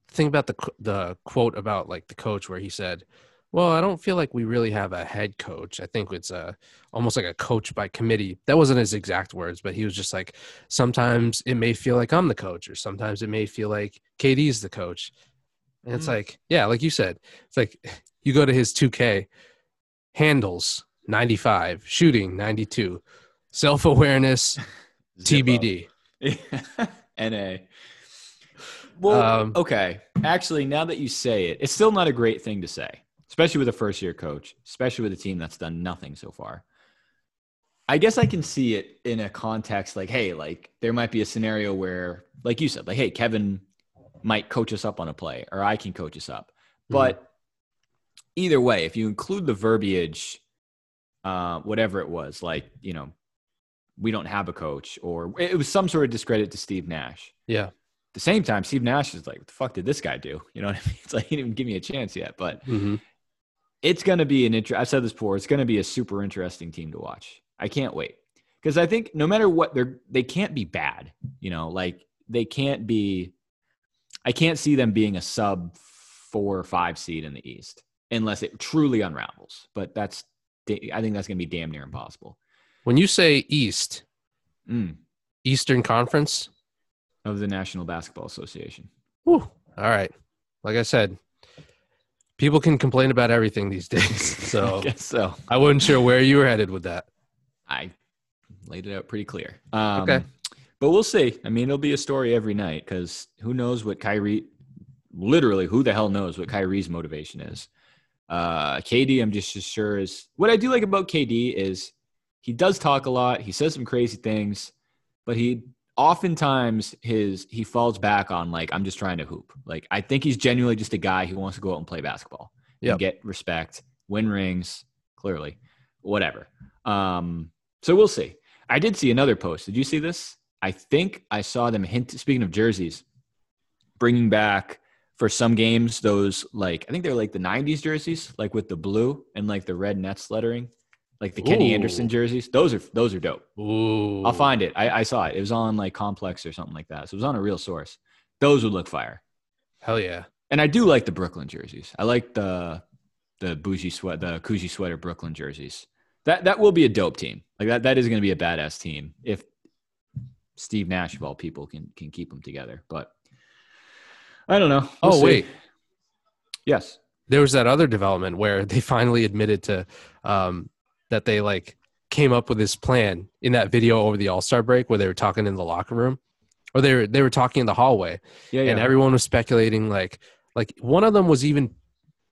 Speaker 2: the thing about the the quote about like the coach where he said, "Well, I don't feel like we really have a head coach. I think it's a almost like a coach by committee." That wasn't his exact words, but he was just like, "Sometimes it may feel like I'm the coach, or sometimes it may feel like KD's the coach." And it's mm. like, yeah, like you said, it's like you go to his 2K handles 95, shooting 92, self awareness TBD.
Speaker 1: NA. Well, um, okay. Actually, now that you say it, it's still not a great thing to say, especially with a first year coach, especially with a team that's done nothing so far. I guess I can see it in a context like, hey, like there might be a scenario where, like you said, like, hey, Kevin might coach us up on a play or I can coach us up. Mm-hmm. But either way, if you include the verbiage, uh, whatever it was, like, you know, we don't have a coach or it was some sort of discredit to Steve Nash.
Speaker 2: Yeah.
Speaker 1: The same time, Steve Nash is like, what the fuck did this guy do? You know what I mean? It's like he didn't even give me a chance yet. But mm-hmm. it's going to be an interest. I've said this before, it's going to be a super interesting team to watch. I can't wait. Because I think no matter what, they're, they can't be bad. You know, like they can't be I can't see them being a sub four or five seed in the East unless it truly unravels. But that's I think that's going to be damn near impossible.
Speaker 2: When you say East, mm. Eastern Conference
Speaker 1: of the National Basketball Association.
Speaker 2: Whew. All right. Like I said, people can complain about everything these days. So
Speaker 1: I guess so.
Speaker 2: I wasn't sure where you were headed with that.
Speaker 1: I laid it out pretty clear. Um, okay. But we'll see. I mean, it'll be a story every night because who knows what Kyrie, literally, who the hell knows what Kyrie's motivation is. Uh, KD, I'm just as sure is what I do like about KD is he does talk a lot. He says some crazy things, but he oftentimes his he falls back on like I'm just trying to hoop. Like I think he's genuinely just a guy who wants to go out and play basketball yep. and get respect, win rings, clearly, whatever. Um, so we'll see. I did see another post. Did you see this? I think I saw them hint. Speaking of jerseys, bringing back for some games those like I think they're like the '90s jerseys, like with the blue and like the red Nets lettering, like the Kenny Anderson jerseys. Those are those are dope.
Speaker 2: Ooh.
Speaker 1: I'll find it. I, I saw it. It was on like Complex or something like that. So it was on a real source. Those would look fire.
Speaker 2: Hell yeah.
Speaker 1: And I do like the Brooklyn jerseys. I like the the bougie sweat, the Coogi sweater Brooklyn jerseys. That that will be a dope team. Like that that is going to be a badass team if Steve Nash of all people can can keep them together. But I don't know.
Speaker 2: We'll oh see. wait,
Speaker 1: yes,
Speaker 2: there was that other development where they finally admitted to um, that they like came up with this plan in that video over the All Star break where they were talking in the locker room, or they were they were talking in the hallway, yeah, and yeah. everyone was speculating like like one of them was even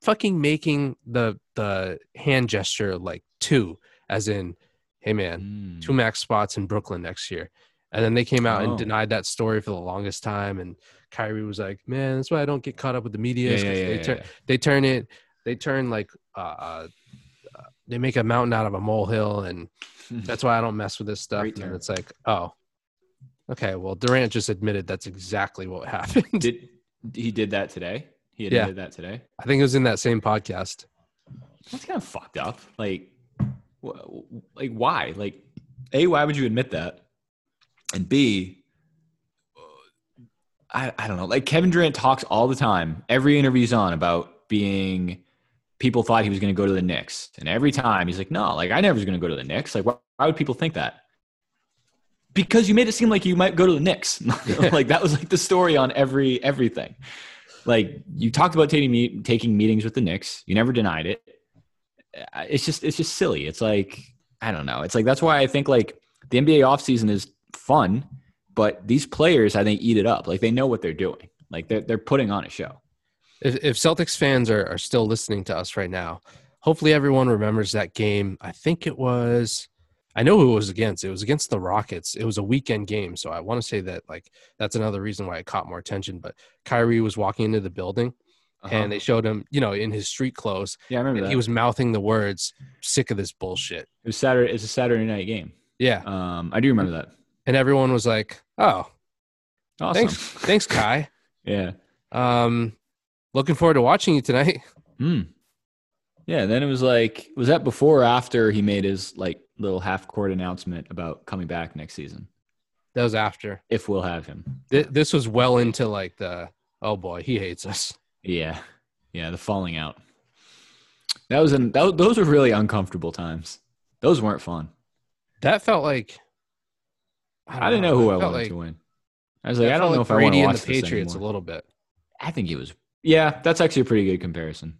Speaker 2: fucking making the the hand gesture like two, as in, hey man, mm. two max spots in Brooklyn next year. And then they came out oh. and denied that story for the longest time. And Kyrie was like, "Man, that's why I don't get caught up with the media. Yeah, yeah, they, yeah, turn, they turn it they turn like uh, uh, they make a mountain out of a molehill, and that's why I don't mess with this stuff.
Speaker 1: Great
Speaker 2: and
Speaker 1: term.
Speaker 2: it's like, oh, okay. Well, Durant just admitted that's exactly what happened.
Speaker 1: Did he did that today? He
Speaker 2: Yeah.
Speaker 1: admitted that today.
Speaker 2: I think it was in that same podcast.
Speaker 1: That's kind of fucked up. Like, wh- like why? Like, a why would you admit that? And b, uh, I I don't know. Like Kevin Durant talks all the time. Every interview he's on about being. People thought he was going to go to the Knicks, and every time he's like, "No, like I never was going to go to the Knicks." Like, why, why would people think that? Because you made it seem like you might go to the Knicks. like that was like the story on every everything. Like you talked about taking taking meetings with the Knicks. You never denied it uh, it's just it's just silly. It's like I don't know. It's like that's why I think like the NBA offseason is fun, but these players I think eat it up. Like they know what they're doing. Like they're they're putting on a show.
Speaker 2: If, if Celtics fans are, are still listening to us right now, hopefully everyone remembers that game. I think it was, I know who it was against. It was against the Rockets. It was a weekend game. So I want to say that, like, that's another reason why it caught more attention. But Kyrie was walking into the building
Speaker 1: Uh-huh.
Speaker 2: and they showed him, you know, in his street clothes,
Speaker 1: yeah, I remember
Speaker 2: and
Speaker 1: that.
Speaker 2: he was mouthing the words, sick of this bullshit.
Speaker 1: it was Saturday. It's a Saturday night game.
Speaker 2: Yeah.
Speaker 1: Um, I do remember that.
Speaker 2: And everyone was like, oh,
Speaker 1: Awesome.
Speaker 2: thanks, thanks, Kai.
Speaker 1: Yeah.
Speaker 2: Um, looking forward to watching you tonight.
Speaker 1: Hmm. Yeah. Then it was like, was that before or after he made his like little half court announcement about coming back next season
Speaker 2: That was after.
Speaker 1: if we'll have him?
Speaker 2: Th- this was well into like the, oh boy, he hates us.
Speaker 1: Yeah, yeah, the falling out. That was an that, those were really uncomfortable times. Those weren't fun.
Speaker 2: That felt like
Speaker 1: I, didn't know who I wanted
Speaker 2: like-
Speaker 1: to win. I was like, I don't know
Speaker 2: like
Speaker 1: if I want to watch
Speaker 2: the Patriots a little bit.
Speaker 1: I think he was. Yeah, that's actually a pretty good comparison.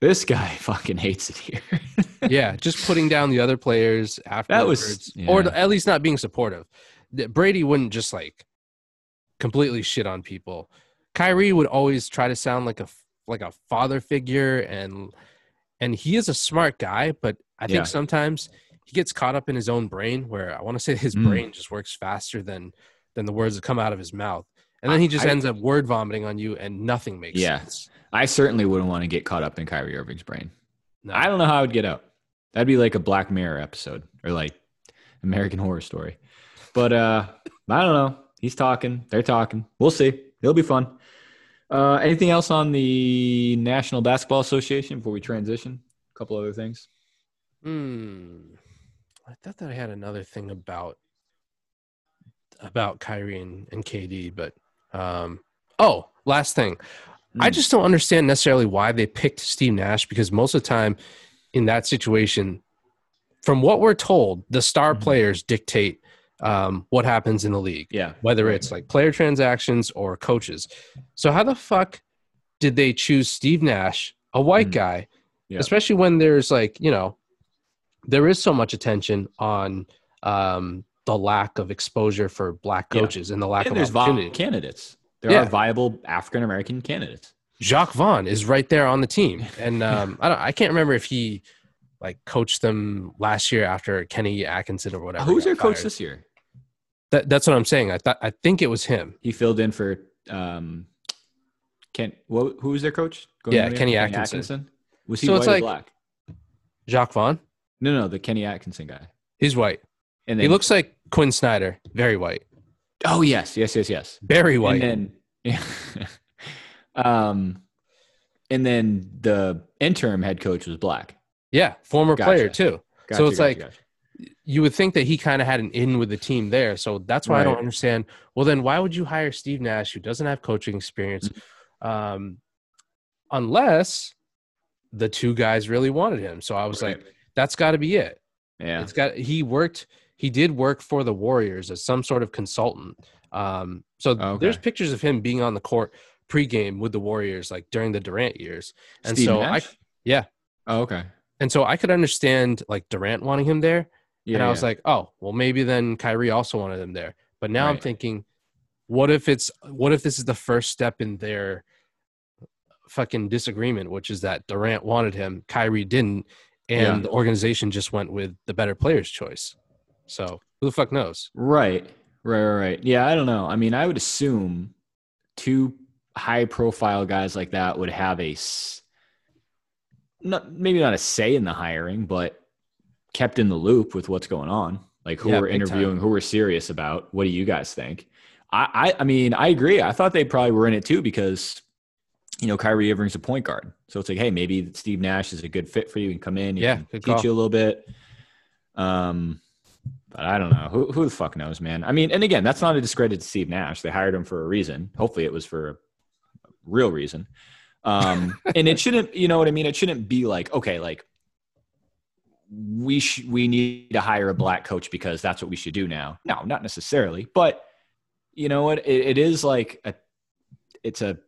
Speaker 1: This guy fucking hates it here.
Speaker 2: yeah, just putting down the other players afterwards,
Speaker 1: was-
Speaker 2: or at least not being supportive. Brady wouldn't just like completely shit on people. Kyrie would always try to sound like a like a father figure, and and he is a smart guy, but I think
Speaker 1: Yeah.
Speaker 2: sometimes he gets caught up in his own brain, where I want to say his
Speaker 1: Mm.
Speaker 2: brain just works faster than than the words that come out of his mouth, and then he just
Speaker 1: I-
Speaker 2: ends up word vomiting on you, and nothing makes
Speaker 1: Yeah.
Speaker 2: sense.
Speaker 1: I certainly wouldn't want to get caught up in Kyrie Irving's brain.
Speaker 2: No.
Speaker 1: I don't know how I would get out. That'd be like a Black Mirror episode or like American Horror Story. But uh I don't know. He's talking. They're talking. We'll see. It'll be fun. Uh, anything else on the National Basketball Association before we transition? A couple other things.
Speaker 2: Hmm. I thought that I had another thing about about Kyrie and, and KD, but um oh, last thing. I
Speaker 1: Hmm.
Speaker 2: just don't understand necessarily why they picked Steve Nash because most of the time in that situation, from what we're told, the star
Speaker 1: Mhm.
Speaker 2: players dictate um, what happens in the league,
Speaker 1: Yeah.
Speaker 2: whether it's like player transactions or coaches. So how the fuck did they choose Steve Nash, a white
Speaker 1: Mm.
Speaker 2: guy,
Speaker 1: Yeah.
Speaker 2: especially when there's like you know there is so much attention on um, the lack of exposure for black
Speaker 1: Yeah.
Speaker 2: coaches and the lack
Speaker 1: And
Speaker 2: of opportunity.
Speaker 1: candidates. There
Speaker 2: Yeah.
Speaker 1: are viable African American candidates.
Speaker 2: Jacques Vaughn is right there on the team, and um, I don't, I can't remember if he like coached them last year after Kenny Atkinson or whatever.
Speaker 1: Who's their coach this year?
Speaker 2: That, that's what I'm saying. I thought I think it was him.
Speaker 1: He filled in for um Ken what who was their coach? Going
Speaker 2: Yeah? Kenny Atkinson.
Speaker 1: Was he
Speaker 2: So
Speaker 1: white
Speaker 2: it's
Speaker 1: or
Speaker 2: like-
Speaker 1: black?
Speaker 2: Jacques Vaughn.
Speaker 1: No, no, the Kenny Atkinson guy.
Speaker 2: He's white.
Speaker 1: And
Speaker 2: He looks like Quin Snyder. Very white.
Speaker 1: Oh yes, yes, yes, yes.
Speaker 2: Very white.
Speaker 1: And then yeah. um and then the interim head coach was black.
Speaker 2: yeah, former
Speaker 1: Gotcha.
Speaker 2: player too.
Speaker 1: Gotcha,
Speaker 2: it's
Speaker 1: gotcha,
Speaker 2: like- you would think that he kind of had an in with the team there. So that's why I don't understand. Well, then why would you hire Steve Nash, who doesn't have coaching experience,
Speaker 1: Mm-hmm.
Speaker 2: um, unless the two guys really wanted him? So I was like, that's got to be it.
Speaker 1: yeah.
Speaker 2: It's got. He worked. He did work for the Warriors as some sort of consultant. Um, so
Speaker 1: Oh, okay.
Speaker 2: there's pictures of him being on the court pregame with the Warriors, like during the Durant years. And
Speaker 1: Steve
Speaker 2: so
Speaker 1: Nash?
Speaker 2: I, yeah,
Speaker 1: Oh, okay.
Speaker 2: and so I could understand like Durant wanting him there
Speaker 1: Yeah.
Speaker 2: and I was like, oh, well, maybe then Kyrie also wanted him there. But now I'm thinking, what if it's what if this is the first step in their fucking disagreement, which is that Durant wanted him, Kyrie didn't, and
Speaker 1: Yeah.
Speaker 2: the organization just went with the better player's choice. So who the fuck knows?
Speaker 1: Right. Right, right, right. Yeah, I don't know. I mean, I would assume two high profile guys like that would have a not maybe not a say in the hiring, but kept in the loop with what's going on. Like who
Speaker 2: Yeah,
Speaker 1: we're
Speaker 2: big time.
Speaker 1: interviewing, who we're serious about. What do you guys think? I, I I mean, I agree. I thought they probably were in it too because you know Kyrie Irving's a point guard, so it's like, hey, maybe Steve Nash is a good fit for you. and come in,
Speaker 2: Yeah,
Speaker 1: can teach
Speaker 2: call.
Speaker 1: you a little bit. Um, but I don't know who who the fuck knows, man. I mean, and again, that's not a discredit to Steve Nash. They hired him for a reason. Hopefully, it was for a real reason. Um, and it shouldn't, you know what I mean? It shouldn't be like, okay, like we sh- we need to hire a black coach because that's what we should do now. No, not necessarily, but you know what? It, it is like a, it's a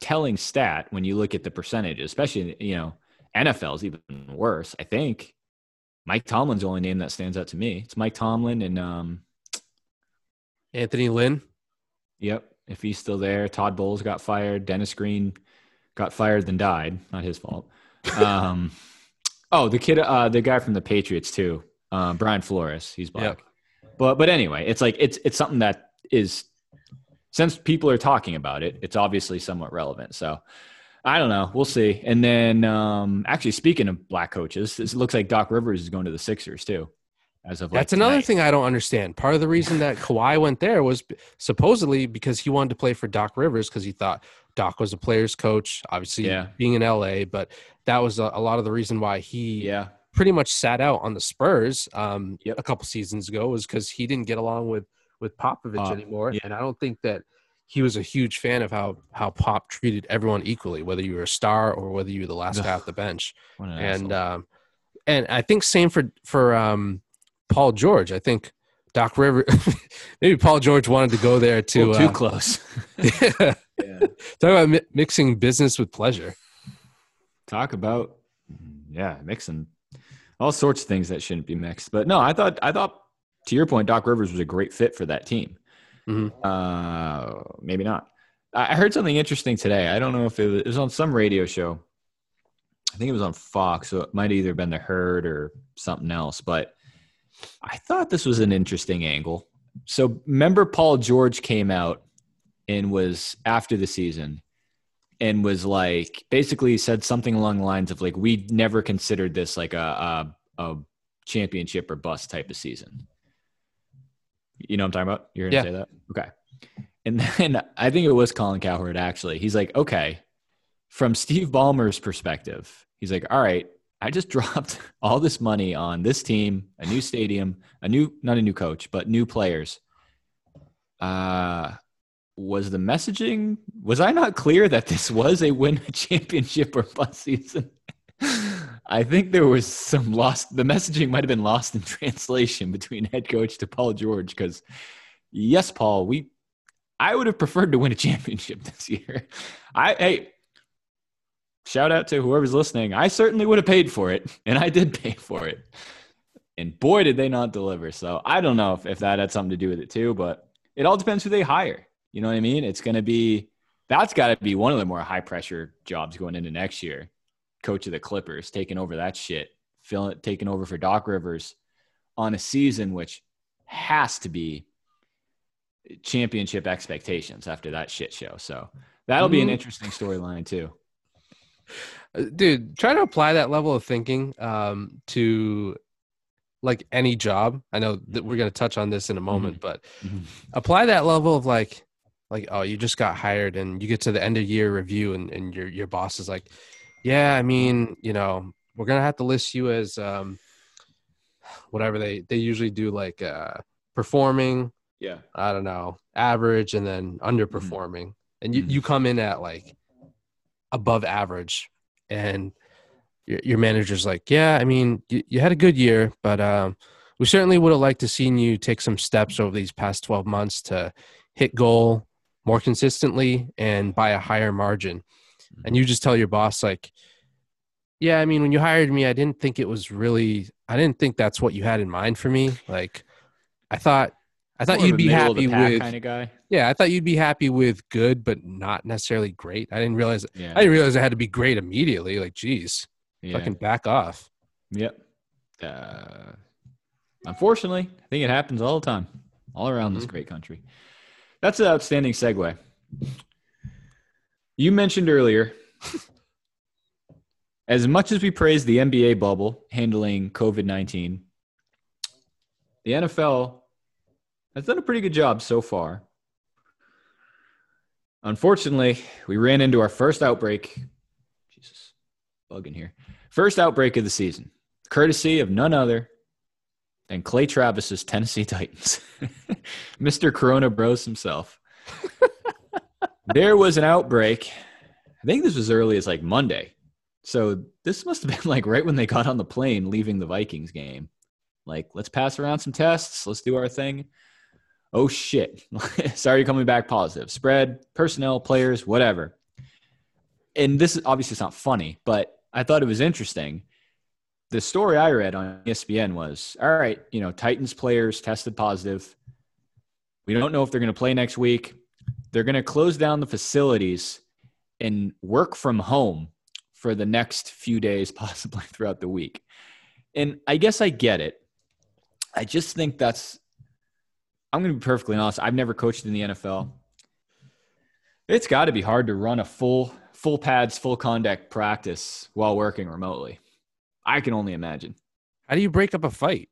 Speaker 1: telling stat when you look at the percentages, especially you know NFL is even worse. I think Mike Tomlin's the only name that stands out to me. It's Mike Tomlin and um,
Speaker 2: Anthony Lynn.
Speaker 1: Yep. If he's still there, Todd Bowles got fired. Dennis Green got fired, then died. Not his fault. Um, oh, the kid, uh, the guy from the Patriots too, uh, Brian Flores. He's black. But but anyway, it's like it's it's something that is since people are talking about it, it's obviously somewhat relevant. So I don't know. We'll see. And then um, actually, speaking of black coaches, it looks like Doc Rivers is going to the Sixers too. As of like
Speaker 2: That's another
Speaker 1: tonight.
Speaker 2: thing I don't understand. Part of the reason that Kawhi went there was supposedly because he wanted to play for Doc Rivers because he thought Doc was a player's coach, obviously
Speaker 1: Yeah.
Speaker 2: being in LA, but that was a, a lot of the reason why he
Speaker 1: Yeah.
Speaker 2: pretty much sat out on the Spurs um,
Speaker 1: Yep.
Speaker 2: a couple seasons ago was because he didn't get along with with Popovich
Speaker 1: Pop,
Speaker 2: anymore,
Speaker 1: yeah.
Speaker 2: and I don't think that he was a huge fan of how how Pop treated everyone equally, whether you were a star or whether you were the last guy off the bench.
Speaker 1: An
Speaker 2: And um, and I think same for for um, Paul George. I think Doc River, maybe Paul George wanted to go there to
Speaker 1: Well, too
Speaker 2: uh,
Speaker 1: close.
Speaker 2: talk
Speaker 1: yeah.
Speaker 2: about mi- mixing business with pleasure.
Speaker 1: talk about yeah mixing all sorts of things that shouldn't be mixed but no i thought i thought to your point doc rivers was a great fit for that team
Speaker 2: Mhm.
Speaker 1: uh maybe not i I heard something interesting today i don't know if it was, it was on some radio show i think it was on fox so it might either been the herd or something else but i thought this was an interesting angle so remember paul george came out and was after the season and was like basically said something along the lines of like we never considered this like a a, a championship or bust type of season. You know what I'm talking about? You're gonna
Speaker 2: Yeah.
Speaker 1: say that? Okay. And then I think it was Colin Cowherd actually. He's like, okay, from Steve Ballmer's perspective, he's like, all right, I just dropped all this money on this team, a new stadium, a new not a new coach, but new players. Uh was the messaging was I not clear that this was a win a championship or bust season? I think there was some lost the messaging might have been lost in translation between head coach to Paul George because yes, Paul, we I would have preferred to win a championship this year. I hey shout out to whoever's listening. I certainly would have paid for it, and I did pay for it. And boy, did they not deliver. So I don't know if, if that had something to do with it too, but it all depends who they hire. You know what I mean? It's going to be that's got to be one of the more high pressure jobs going into next year. Coach of the Clippers taking over that shit, filling taking over for Doc Rivers on a season which has to be championship expectations after that shit show. So that'll be an
Speaker 2: Mhm.
Speaker 1: interesting storyline too.
Speaker 2: Uh, dude try to apply that level of thinking um, to like any job i know that we're going to touch on this in a moment but apply that level of like like oh you just got hired and you get to the end of year review and, and your your boss is like yeah i mean you know we're going to have to list you as um whatever they they usually do like uh performing.
Speaker 1: Yeah.
Speaker 2: i don't know average and then underperforming. And you you come in at like above average. And your, your manager's like yeah i mean you, you had a good year but um we certainly would have liked to seen you take some steps over these past 12 months to hit goal more consistently and by a higher margin and you just tell your boss like yeah i mean when you hired me i didn't think it was really i didn't think that's what you had in mind for me like i thought i thought you'd be happy with
Speaker 1: kind of guy.
Speaker 2: yeah i thought you'd be happy with good but not necessarily great i didn't realize
Speaker 1: Yeah.
Speaker 2: i didn't realize it had to be great immediately like geez
Speaker 1: yeah.
Speaker 2: fucking back off
Speaker 1: Yep. Uh, unfortunately, I think it happens all the time, all around this
Speaker 2: Mhm.
Speaker 1: great country. That's an outstanding segue. You mentioned earlier as much as we praise the NBA bubble handling COVID 19, the NFL has done a pretty good job so far. Unfortunately, we ran into our first outbreak. Jesus, bug in here. First outbreak of the season, courtesy of none other than Clay Travis's Tennessee Titans, Mr. Corona Bros himself. there was an outbreak. I think this was early as like Monday. So this must have been like right when they got on the plane leaving the Vikings game. Like, let's pass around some tests. Let's do our thing. Oh shit. Sorry, coming back positive. Spread, personnel, players, whatever. And this is obviously it's not funny, but I thought it was interesting. The story I read on ESPN was all right, you know, Titans players tested positive. We don't know if they're going to play next week. They're going to close down the facilities and work from home for the next few days, possibly throughout the week. And I guess I get it. I just think that's, I'm going to be perfectly honest. I've never coached in the NFL. It's got to be hard to run a full, full pads, full contact practice while working remotely. I can only imagine.
Speaker 2: How do you break up a fight?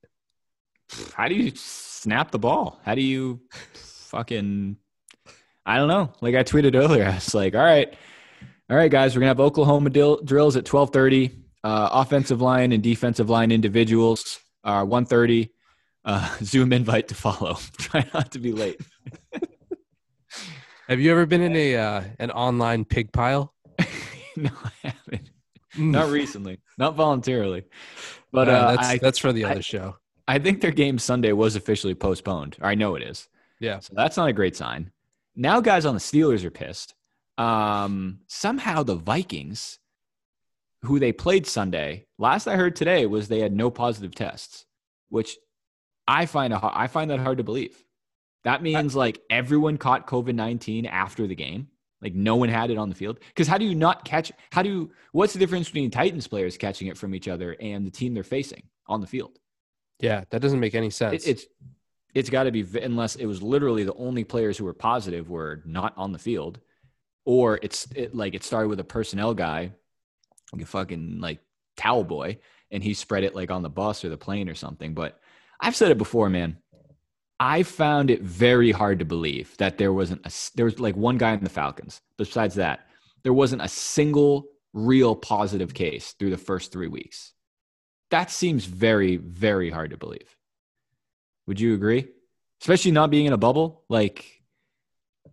Speaker 1: How do you snap the ball? How do you fucking, I don't know. Like I tweeted earlier, I was like, all right, all right, guys, we're gonna have Oklahoma dil- drills at twelve thirty. Uh, offensive line and defensive line individuals are one thirty. Uh, Zoom invite to follow. Try not to be late.
Speaker 2: Have you ever been in a uh, an online pig pile?
Speaker 1: no, I haven't. Not recently. Not voluntarily. But
Speaker 2: Uh,
Speaker 1: uh,
Speaker 2: that's
Speaker 1: I,
Speaker 2: that's for the other
Speaker 1: I-
Speaker 2: show.
Speaker 1: I think their game Sunday was officially postponed. Or I know it is.
Speaker 2: Yeah.
Speaker 1: So that's not a great sign. Now guys on the Steelers are pissed. Um, somehow the Vikings, who they played Sunday, last I heard today was they had no positive tests, which I find a, I find that hard to believe. That means like everyone caught COVID nineteen after the game. Like no one had it on the field. Because how do you not catch? How do you? What's the difference between Titans players catching it from each other and the team they're facing on the field?
Speaker 2: Yeah, that doesn't make any sense.
Speaker 1: It, it's it's got to be unless it was literally the only players who were positive were not on the field, or it's it, like it started with a personnel guy, like a fucking like towel boy, and he spread it like on the bus or the plane or something. But I've said it before, man. I found it very hard to believe that there wasn't a there was like one guy in the Falcons. Besides that, there wasn't a single real positive case through the first three weeks. That seems very, very hard to believe. Would you agree? Especially not being in a bubble? Like,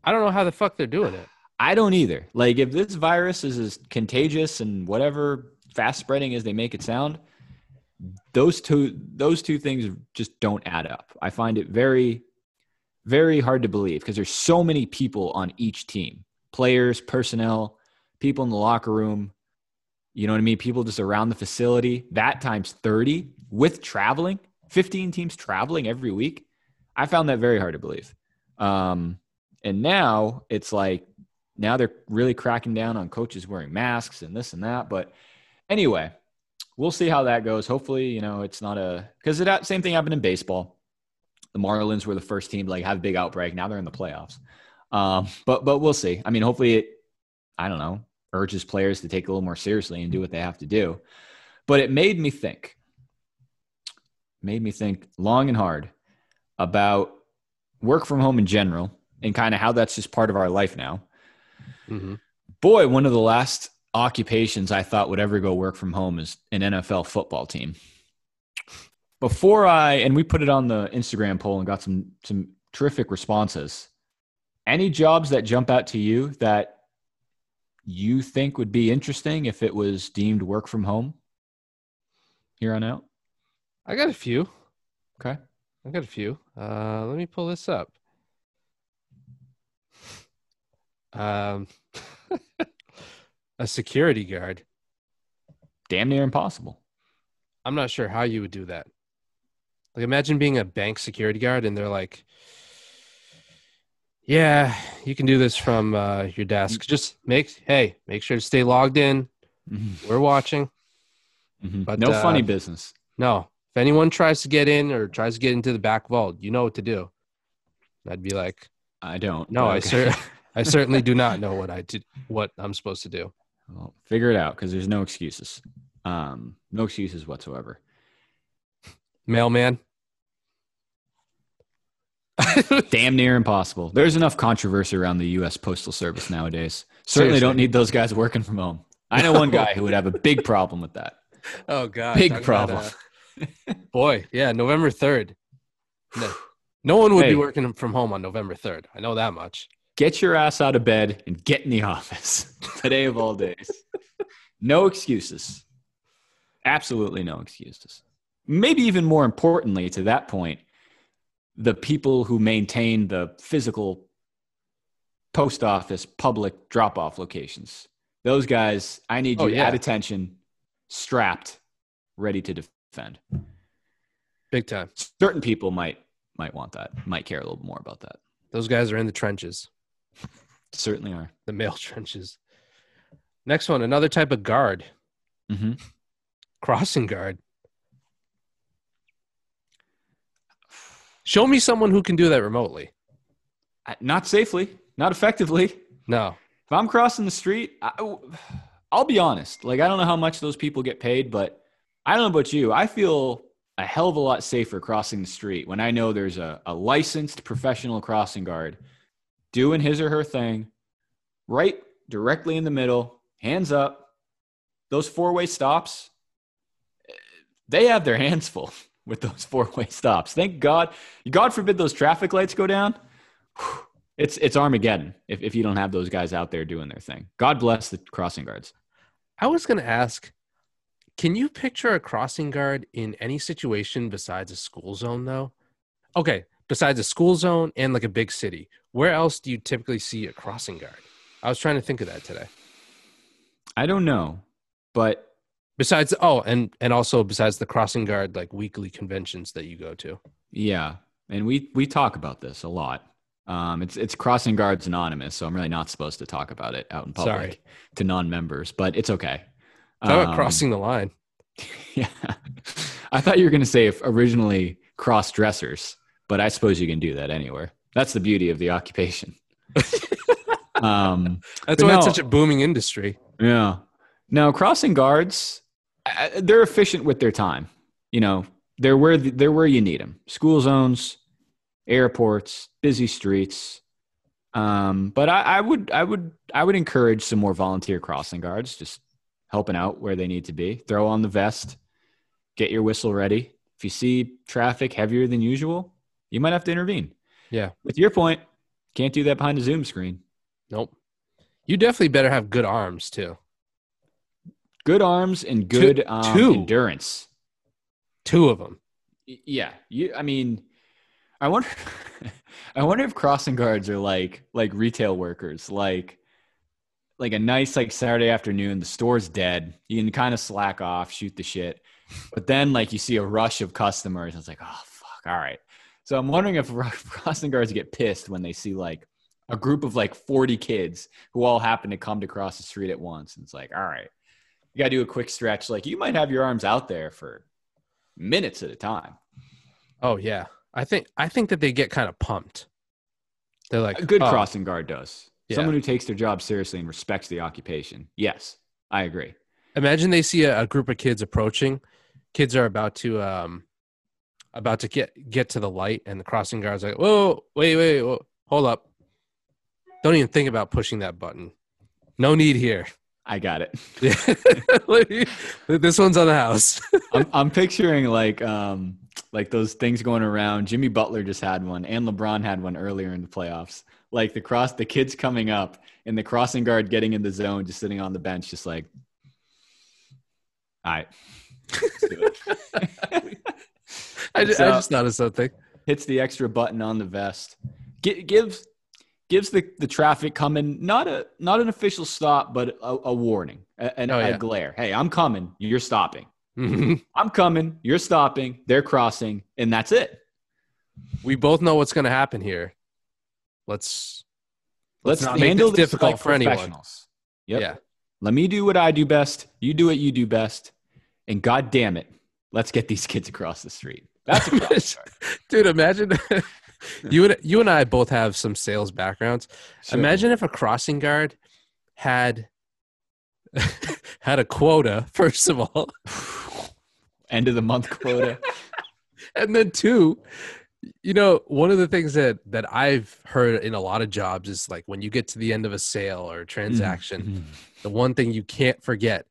Speaker 2: I don't know how the fuck they're doing it.
Speaker 1: I don't either. Like, if this virus is as contagious and whatever fast spreading as they make it sound, those two those two things just don't add up. I find it very, very hard to believe because there's so many people on each team. Players, personnel, people in the locker room, you know what I mean? People just around the facility. That times 30 with traveling, 15 teams traveling every week. I found that very hard to believe. Um, and now it's like, now they're really cracking down on coaches wearing masks and this and that. But anyway, we'll see how that goes. Hopefully, you know, it's not a, because it same thing happened in baseball. The Marlins were the first team to like have a big outbreak. Now they're in the playoffs. Um, but, but we'll see. I mean, hopefully it, I don't know, urges players to take a little more seriously and do what they have to do. But it made me think, made me think long and hard about work from home in general and kind of how that's just part of our life now.
Speaker 2: hmm
Speaker 1: Boy, one of the last occupations I thought would ever go work from home is an NFL football team. Before I and we put it on the Instagram poll and got some some terrific responses. Any jobs that jump out to you that you think would be interesting if it was deemed work from home here on out?
Speaker 2: I got a few.
Speaker 1: Okay.
Speaker 2: I got a few. Uh, let me pull this up. Um, a security guard.
Speaker 1: Damn near impossible.
Speaker 2: I'm not sure how you would do that. Like, imagine being a bank security guard and they're like, "Yeah, you can do this from uh, your desk. Just make hey, make sure to stay logged in.
Speaker 1: Mhm.
Speaker 2: We're watching."
Speaker 1: Mhm.
Speaker 2: But,
Speaker 1: no
Speaker 2: uh,
Speaker 1: funny business.
Speaker 2: No, if anyone tries to get in or tries to get into the back vault, you know what to do. I'd be like,
Speaker 1: I don't.
Speaker 2: "No,
Speaker 1: but
Speaker 2: I cer- I certainly do not know what I did, what I'm supposed to do."
Speaker 1: Well, figure it out because there's no excuses. Um, no excuses whatsoever.
Speaker 2: Mailman.
Speaker 1: Damn near impossible. There's enough controversy around the U.S. Postal Service nowadays. Certainly
Speaker 2: Seriously.
Speaker 1: don't need those guys working from home. I know one guy who would have a big problem with that.
Speaker 2: Oh god,
Speaker 1: Big
Speaker 2: talk about,
Speaker 1: problem.
Speaker 2: uh, boy, yeah, November third. No, no one would
Speaker 1: Hey.
Speaker 2: be working from home on November third. I know that much.
Speaker 1: Get your ass out of bed and get in the office today of all days. No excuses. Absolutely no excuses. Maybe even more importantly, to that point, the people who maintain the physical post office public drop off locations. Those guys, I need
Speaker 2: Oh,
Speaker 1: you
Speaker 2: yeah.
Speaker 1: at attention, strapped, ready to defend.
Speaker 2: Big time.
Speaker 1: Certain people might might want that, might care a little more about that.
Speaker 2: Those guys are in the trenches,
Speaker 1: Certainly are.
Speaker 2: the male trenches. Next one, another type of guard,
Speaker 1: Mm-hmm.
Speaker 2: crossing guard. Show me someone who can do that remotely.
Speaker 1: Not safely, not effectively.
Speaker 2: No.
Speaker 1: If I'm crossing the street, I, will be honest. Like, I don't know how much those people get paid, but I don't know about you. I feel a hell of a lot safer crossing the street when I know there's a, a licensed professional crossing guard doing his or her thing right directly in the middle, hands up. Those four way stops, they have their hands full with those four way stops. Thank God. God forbid those traffic lights go down. It's it's Armageddon if, if you don't have those guys out there doing their thing. God bless the crossing guards.
Speaker 2: I was going to ask can you picture a crossing guard in any situation besides a school zone, though? Okay, besides a school zone and like a big city, where else do you typically see a crossing guard? I was trying to think of that today.
Speaker 1: I don't know, but
Speaker 2: Besides, oh, and and also besides the crossing guard like weekly conventions that you go to.
Speaker 1: yeah, and we we talk about this a lot. Um, it's it's crossing guards anonymous, so I'm really not supposed to talk about it out in public
Speaker 2: Sorry.
Speaker 1: to non-members, but it's okay.
Speaker 2: Talk about
Speaker 1: Um,
Speaker 2: crossing the line.
Speaker 1: Yeah, I thought you were going to say if originally cross dressers, but I suppose you can do that anywhere. That's the beauty of the occupation. um,
Speaker 2: That's why it's
Speaker 1: no.
Speaker 2: such a booming industry.
Speaker 1: Yeah. Now, crossing guards, they're efficient with their time. You know, they're where they're where you need them. School zones, airports, busy streets. Um, but I, I would, I would, I would encourage some more volunteer crossing guards, just helping out where they need to be. Throw on the vest, get your whistle ready. If you see traffic heavier than usual, you might have to intervene.
Speaker 2: Yeah.
Speaker 1: With your point, can't do that behind a Zoom screen.
Speaker 2: Nope. You definitely better have good arms too.
Speaker 1: Good arms and good um,
Speaker 2: two.
Speaker 1: endurance.
Speaker 2: Two of them.
Speaker 1: Yeah, you. I mean, I wonder. I wonder if crossing guards are like like retail workers, like like a nice like Saturday afternoon. The store's dead. You can kind of slack off, shoot the shit, but then like you see a rush of customers. It's like, oh fuck, all right. So I'm wondering if crossing guards get pissed when they see like a group of like 40 kids who all happen to come to cross the street at once. And it's like, all right, you got to do a quick stretch. Like you might have your arms out there for minutes at a time.
Speaker 2: Oh yeah. I think I think that they get kind of pumped. They're like
Speaker 1: A good
Speaker 2: "Oh,
Speaker 1: crossing guard does.
Speaker 2: Yeah.
Speaker 1: Someone who takes their job seriously and respects the occupation. Yes, I agree.
Speaker 2: Imagine they see a, a group of kids approaching. Kids are about to um about to get get to the light, and the crossing guard's like, "Whoa, wait, wait, whoa, hold up! Don't even think about pushing that button. No need here.
Speaker 1: I got it.
Speaker 2: this one's on the house."
Speaker 1: I'm, I'm picturing like um like those things going around. Jimmy Butler just had one, and LeBron had one earlier in the playoffs. Like the cross, the kids coming up, and the crossing guard getting in the zone, just sitting on the bench, just like, all right, let's do it."
Speaker 2: I, just, I just of something.
Speaker 1: hits the extra button on the vest. Gi- gives gives the, the traffic coming not a not an official stop, but a, a warning, a, an-
Speaker 2: Oh,
Speaker 1: a glare. Hey, I'm coming. You're stopping.
Speaker 2: Mhm.
Speaker 1: I'm coming. You're stopping. They're crossing, and that's it.
Speaker 2: we both know what's going to happen here. Let's
Speaker 1: Let's,
Speaker 2: not make
Speaker 1: handle
Speaker 2: this difficult
Speaker 1: like
Speaker 2: for anyone.
Speaker 1: professionals. Yep.
Speaker 2: yeah.
Speaker 1: Let me do what I do best. You do what you do best. And god damn it, let's get these kids across the street. That's a.
Speaker 2: Dude, imagine you and you and I both have some sales backgrounds.
Speaker 1: Sure.
Speaker 2: Imagine if a crossing guard had had a quota, first of all.
Speaker 1: End of the month quota.
Speaker 2: and then two, you know, one of the things that that I've heard in a lot of jobs is like when you get to the end of a sale or a transaction,
Speaker 1: Mhm.
Speaker 2: the one thing you can't forget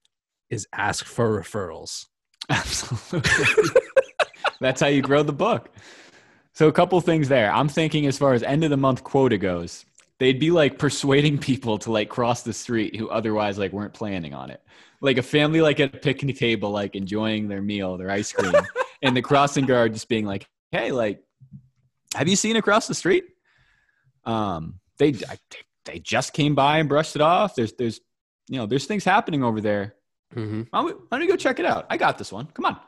Speaker 2: is ask for referrals.
Speaker 1: Absolutely. That's how you grow the book. So a couple things there. I'm thinking as far as end of the month quota goes, they'd be like persuading people to like cross the street who otherwise like weren't planning on it. Like a family like at a picnic table, like enjoying their meal, their ice cream, and the crossing guard just being like, "Hey, like, have you seen across the street?" Um, they they just came by and brushed it off. There's there's you know there's things happening over there
Speaker 2: Mm-hmm.
Speaker 1: why don't, we, why don't we go check it out? I got this one. Come on.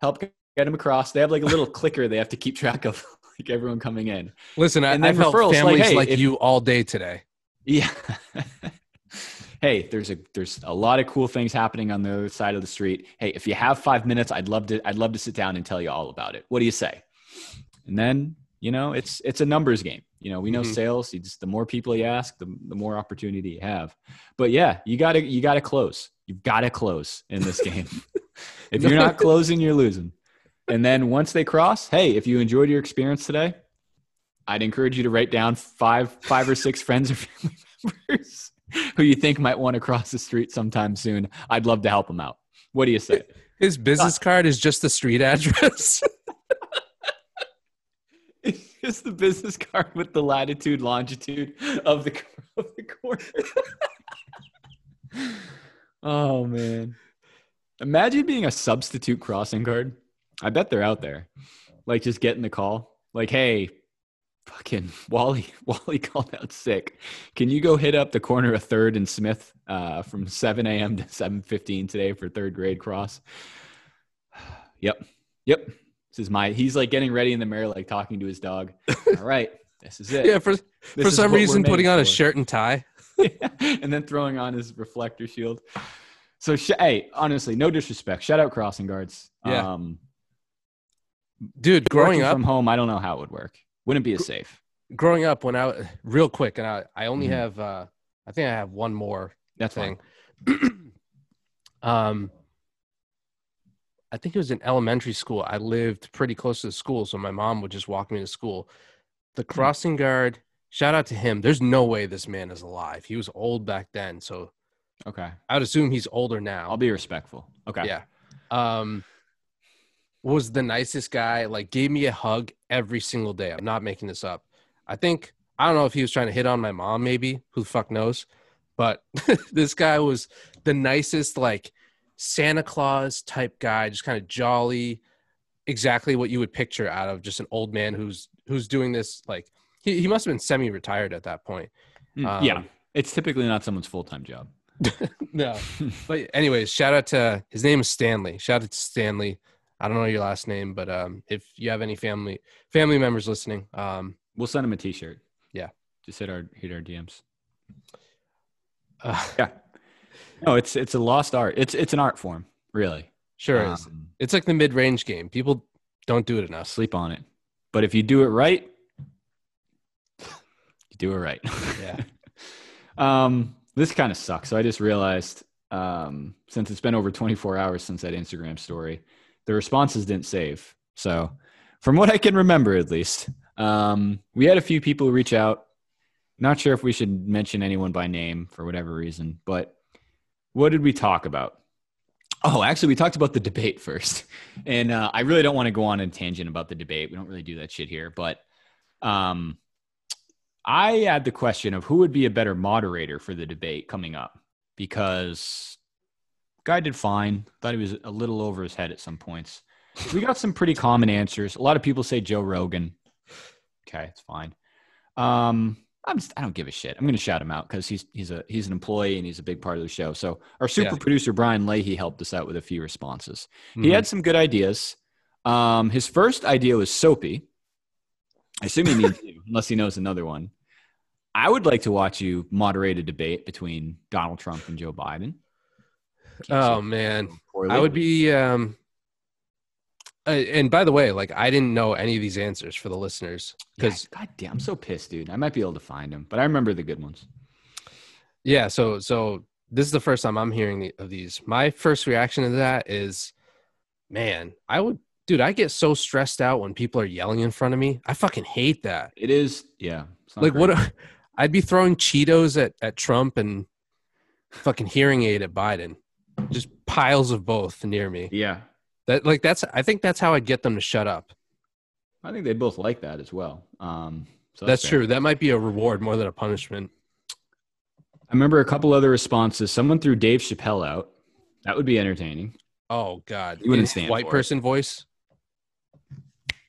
Speaker 1: Help get them across. They have like a little clicker they have to keep track of like everyone coming in.
Speaker 2: Listen, I,
Speaker 1: And then
Speaker 2: I've helped
Speaker 1: referrals, like,
Speaker 2: families
Speaker 1: hey,
Speaker 2: like
Speaker 1: if-
Speaker 2: you all day today.
Speaker 1: Yeah. hey, there's a there's a lot of cool things happening on the other side of the street. Hey, if you have five minutes, I'd love to I'd love to sit down and tell you all about it. What do you say? And then, you know, it's it's a numbers game. You know, we know
Speaker 2: Mhm.
Speaker 1: sales, you just the more people you ask, the, the more opportunity you have. But yeah, you gotta you gotta close. You've gotta close in this game. if you're not closing, you're losing. And then once they cross, hey, if you enjoyed your experience today, I'd encourage you to write down five, five or six friends or family members who you think might want to cross the street sometime soon. I'd love to help them out. What do you say?
Speaker 2: His business card is just the street address.
Speaker 1: Just the business card with the latitude, longitude of the of the corner. oh man! Imagine being a substitute crossing guard. I bet they're out there, like just getting the call, like, "Hey, fucking Wally, Wally called out sick. Can you go hit up the corner of Third and Smith uh, from 7 a.m. to 7:15 today for third grade cross?" Yep, yep. This is my. He's like getting ready in the mirror, like talking to his dog. All right, this is it.
Speaker 2: yeah, for
Speaker 1: This
Speaker 2: for some reason, putting on a shirt and tie.
Speaker 1: and then throwing on his reflector shield. So, sh- hey, honestly, no disrespect. Shout out crossing guards.
Speaker 2: Yeah.
Speaker 1: Um,
Speaker 2: Dude, growing up,
Speaker 1: from home, I don't know how it would work. Wouldn't be as safe.
Speaker 2: growing up when I real quick, and I I only
Speaker 1: Mhm.
Speaker 2: have uh I think I have one more
Speaker 1: That's fine.
Speaker 2: thing. um, I think it was in elementary school. I lived pretty close to the school, so my mom would just walk me to school. The
Speaker 1: Hmm.
Speaker 2: crossing guard, shout out to him. There's no way this man is alive. He was old back then, so
Speaker 1: Okay.
Speaker 2: I would assume he's older now.
Speaker 1: I'll be respectful. Okay.
Speaker 2: Yeah. Um, was the nicest guy. Like gave me a hug every single day. I'm not making this up. I think I don't know if he was trying to hit on my mom. Maybe who the fuck knows. But this guy was the nicest, like Santa Claus type guy, just kind of jolly, exactly what you would picture out of just an old man who's who's doing this. Like he, he must have been semi-retired at that point.
Speaker 1: Mm, yeah.
Speaker 2: Um,
Speaker 1: It's typically not someone's full time job.
Speaker 2: No, but anyways, shout out to his name is Stanley. Shout out to Stanley. I don't know your last name, but um, if you have any family family members listening, um,
Speaker 1: We'll send him a t shirt.
Speaker 2: Yeah.
Speaker 1: Just hit our hit our DMs.
Speaker 2: uh,
Speaker 1: Yeah. No, it's it's a lost art. It's it's an art form, really.
Speaker 2: sure is.
Speaker 1: Um,
Speaker 2: It's like the mid range game. People don't do it enough.
Speaker 1: sleep on it. But if you do it right, you do it right.
Speaker 2: Yeah.
Speaker 1: um, this kind of sucks. So I just realized um, since it's been over 24 hours since that Instagram story, the responses didn't save. So, from what I can remember, at least, um, we had a few people reach out. Not sure if we should mention anyone by name for whatever reason, but what did we talk about? Oh, actually, we talked about the debate first. And uh, I really don't want to go on a tangent about the debate. We don't really do that shit here. But um, I had the question of who would be a better moderator for the debate coming up because guy did fine. Thought he was a little over his head at some points. We got some pretty common answers. A lot of people say Joe Rogan. Okay, it's fine. Um, I'm just, I don't give a shit. I'm going to shout him out because he's he's a he's an employee and he's a big part of the show. So our super
Speaker 2: Yeah.
Speaker 1: producer Brian Leahy helped us out with a few responses. He
Speaker 2: Mhm.
Speaker 1: had some good ideas. Um, his first idea was Sopee. I assume he means you, unless he knows another one. I would like to watch you moderate a debate between Donald Trump and Joe Biden.
Speaker 2: Oh man,
Speaker 1: poorly.
Speaker 2: I would be. Um, uh, and by the way, like I didn't know any of these answers for the listeners
Speaker 1: Yeah,
Speaker 2: because
Speaker 1: God damn, I'm so pissed, dude. I might be able to find them, but I remember the good ones.
Speaker 2: yeah, so so this is the first time I'm hearing the- of these. My first reaction to that is, man, I would, dude, I get so stressed out when people are yelling in front of me. I fucking hate that.
Speaker 1: It is, yeah.
Speaker 2: Like, what? I'd be throwing Cheetos at at Trump and fucking hearing aid at Biden. Just piles of both near me.
Speaker 1: Yeah,
Speaker 2: That like that's. I think that's how I'd get them to shut up.
Speaker 1: I think they both like that as well. Um, so
Speaker 2: That's true. That might be a reward more than a punishment.
Speaker 1: I remember a couple other responses. Someone threw Dave Chappelle out. That would be entertaining.
Speaker 2: Oh God,
Speaker 1: You wouldn't stand
Speaker 2: white
Speaker 1: for it.
Speaker 2: person voice.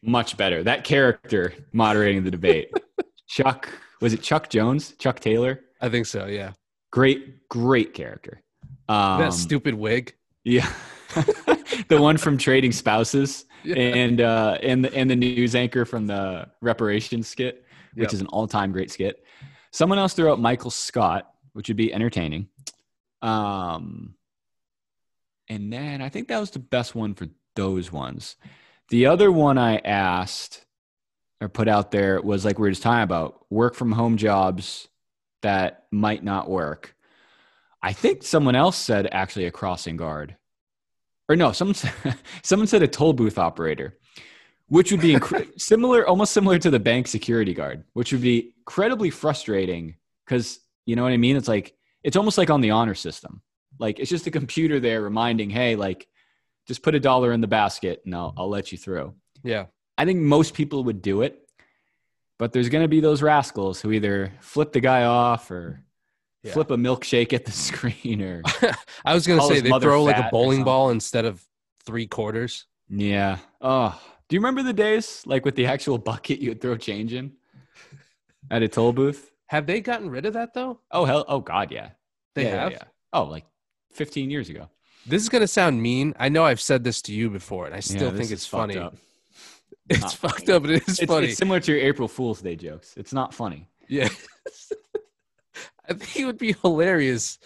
Speaker 1: Much better. That character moderating the debate. Chuck, was it Chuck Jones? Chuck Taylor?
Speaker 2: I think so. Yeah,
Speaker 1: Great, great character. Um,
Speaker 2: that stupid wig.
Speaker 1: Yeah. the one from Trading Spouses
Speaker 2: Yeah.
Speaker 1: and uh and the and the news anchor from the reparations skit, which
Speaker 2: Yep.
Speaker 1: is an all-time great skit. Someone else threw out Michael Scott, which would be entertaining. Um and then I think that was the best one for those ones. The other one I asked or put out there was like we were just talking about work from home jobs that might not work. I think someone else said actually a crossing guard. Or no, someone said, someone said a toll booth operator, which would be incre- similar, almost similar to the bank security guard, which would be incredibly frustrating because you know what I mean? It's like, it's almost like on the honor system. Like it's just a computer there reminding, hey, like just put a dollar in the basket and I'll, I'll let you through.
Speaker 2: Yeah,
Speaker 1: I think most people would do it, but there's going to be those rascals who either flip the guy off or
Speaker 2: Yeah.
Speaker 1: flip a milkshake at the screen or
Speaker 2: I was gonna say they throw like a bowling ball instead of three quarters.
Speaker 1: yeah. Oh, do you remember the days like with the actual bucket you would throw change in at a toll booth?
Speaker 2: Have they gotten rid of that though?
Speaker 1: Oh hell, oh god, yeah.
Speaker 2: They
Speaker 1: Yeah, yeah,
Speaker 2: have.
Speaker 1: yeah. Oh, like 15 years ago.
Speaker 2: This is gonna sound mean. I know I've said this to you before, and I still
Speaker 1: Yeah, this
Speaker 2: think it's
Speaker 1: fucked
Speaker 2: funny.
Speaker 1: up.
Speaker 2: It's
Speaker 1: Not
Speaker 2: fucked
Speaker 1: funny.
Speaker 2: up, but it is
Speaker 1: It's,
Speaker 2: funny.
Speaker 1: it's similar to your April Fool's Day jokes. It's not funny.
Speaker 2: Yeah. I think it would be hilarious.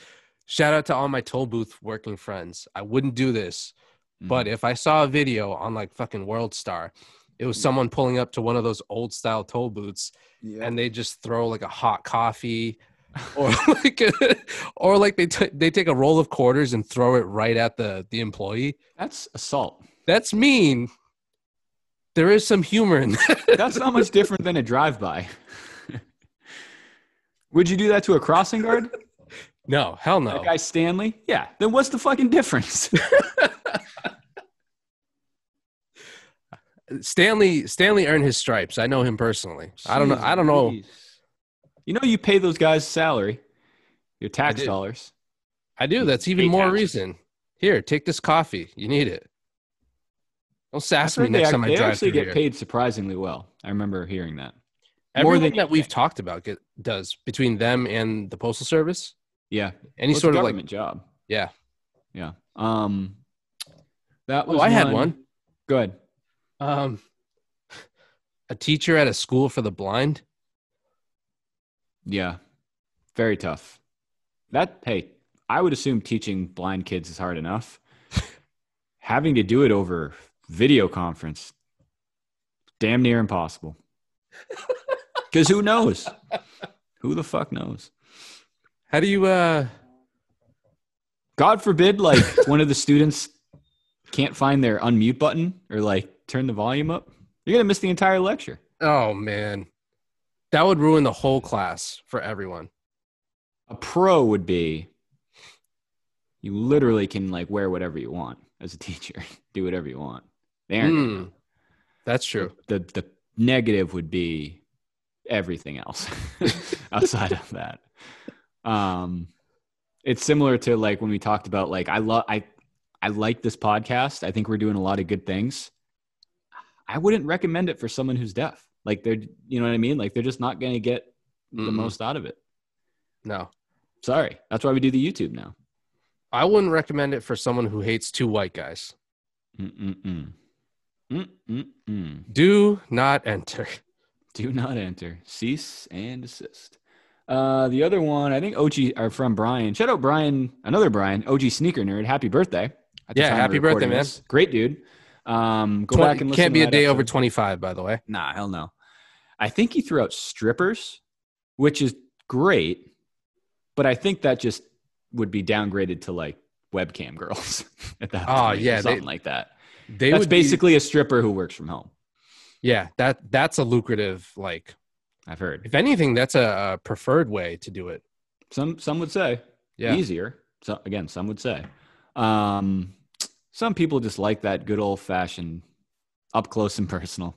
Speaker 2: Shout out to all my toll booth working friends. I wouldn't do this,
Speaker 1: Mm.
Speaker 2: but if I saw a video on like fucking World Star, it was someone pulling up to one of those old style toll booths and they just throw like a hot coffee or like a, or like they t- they take a roll of quarters and throw it right at the the employee.
Speaker 1: that's assault.
Speaker 2: That's mean. There is some humor in that.
Speaker 1: That's not much different than a drive-by. Would you do that to a crossing guard?
Speaker 2: No, hell no.
Speaker 1: That guy Stanley? Yeah. Then what's the fucking difference?
Speaker 2: Stanley Stanley earned his stripes. I know him personally. I don't know. I don't know.
Speaker 1: Jeez. You know you pay those guys salary, your tax
Speaker 2: do.
Speaker 1: dollars.
Speaker 2: I do. That's even more
Speaker 1: taxes.
Speaker 2: reason. Here, take this coffee. You need it. Don't sass me
Speaker 1: they,
Speaker 2: next
Speaker 1: ac-
Speaker 2: time I
Speaker 1: they
Speaker 2: drive
Speaker 1: They
Speaker 2: actually
Speaker 1: get
Speaker 2: here.
Speaker 1: paid surprisingly well. I remember hearing that.
Speaker 2: Everyone
Speaker 1: than
Speaker 2: that we've talked about get, does between them and the postal service.
Speaker 1: Yeah.
Speaker 2: Any
Speaker 1: Well,
Speaker 2: sort of like
Speaker 1: job.
Speaker 2: yeah.
Speaker 1: Yeah. Um that was
Speaker 2: Oh, I had one.
Speaker 1: Good.
Speaker 2: Um, a teacher at a school for the blind.
Speaker 1: Yeah. Very tough. That hey, I would assume teaching blind kids is hard enough. Having to do it over video conference, damn near impossible. Because who knows? Who the fuck knows?
Speaker 2: How do you uh?
Speaker 1: God forbid, like one of the students can't find their unmute button or like turn the volume up. You're gonna miss the entire lecture.
Speaker 2: Oh man, that would ruin the whole class for everyone.
Speaker 1: A pro would be you literally can like wear whatever you want as a teacher, do whatever you want. They aren't.
Speaker 2: Mm, that's true.
Speaker 1: The the negative would be everything else outside of that. Um, it's similar to like when we talked about like I love I I like this podcast. I think we're doing a lot of good things. I wouldn't recommend it for someone who's deaf. Like they're you know what I mean? Like they're just not going to get the
Speaker 2: Mm-mm.
Speaker 1: most out of it.
Speaker 2: No,
Speaker 1: Sorry. That's why we do the YouTube now.
Speaker 2: I wouldn't recommend it for someone who hates two white guys.
Speaker 1: Mm-mm-mm. Mm-mm-mm.
Speaker 2: Do not enter.
Speaker 1: Do not enter. Cease and desist. Uh, the other one, I think OG are from Brian. Shout out Brian, another Brian, OG sneaker nerd. Happy birthday!
Speaker 2: Yeah, happy birthday, man.
Speaker 1: this. Great dude. Um, go
Speaker 2: Twen-
Speaker 1: back and listen.
Speaker 2: can't be a day over 25, by the way.
Speaker 1: Nah, hell no. I think he threw out strippers, which is great, but I think that just would be downgraded to like webcam girls at that
Speaker 2: Oh, yeah, they-
Speaker 1: something like that.
Speaker 2: They
Speaker 1: That's
Speaker 2: would be-
Speaker 1: basically a stripper who works from home.
Speaker 2: Yeah. That that's a lucrative like.
Speaker 1: I've heard.
Speaker 2: If anything, that's a, a preferred way to do it.
Speaker 1: Some some would say
Speaker 2: Yeah.
Speaker 1: easier. So again, some would say. Um, some people just like that good old fashioned, up close and personal.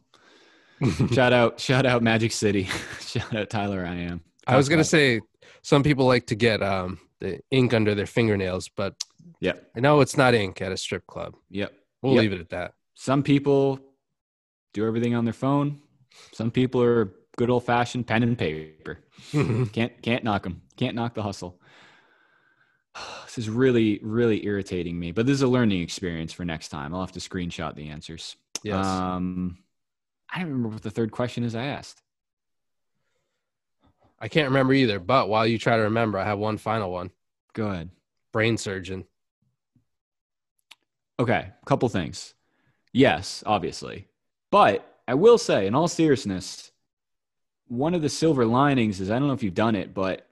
Speaker 1: shout out, shout out, Magic City. shout out, Tyler. I am.
Speaker 2: I was gonna say some people like to get um the ink under their fingernails, but
Speaker 1: yeah,
Speaker 2: I know it's not ink at a strip club.
Speaker 1: Yep.
Speaker 2: We'll
Speaker 1: Yep.
Speaker 2: leave it at that.
Speaker 1: Some people do everything on their phone. Some people are good old fashioned pen and paper. Can't can't knock them. Can't knock the hustle. This is really really irritating me, but this is a learning experience for next time. I'll have to screenshot the answers.
Speaker 2: yes.
Speaker 1: Um, I don't remember what the third question is I asked.
Speaker 2: I can't remember either, but while you try to remember, I have one final one.
Speaker 1: Go ahead.
Speaker 2: Brain surgeon.
Speaker 1: Okay, a couple things. Yes, obviously. But I will say, in all seriousness, one of the silver linings is I don't know if you've done it, but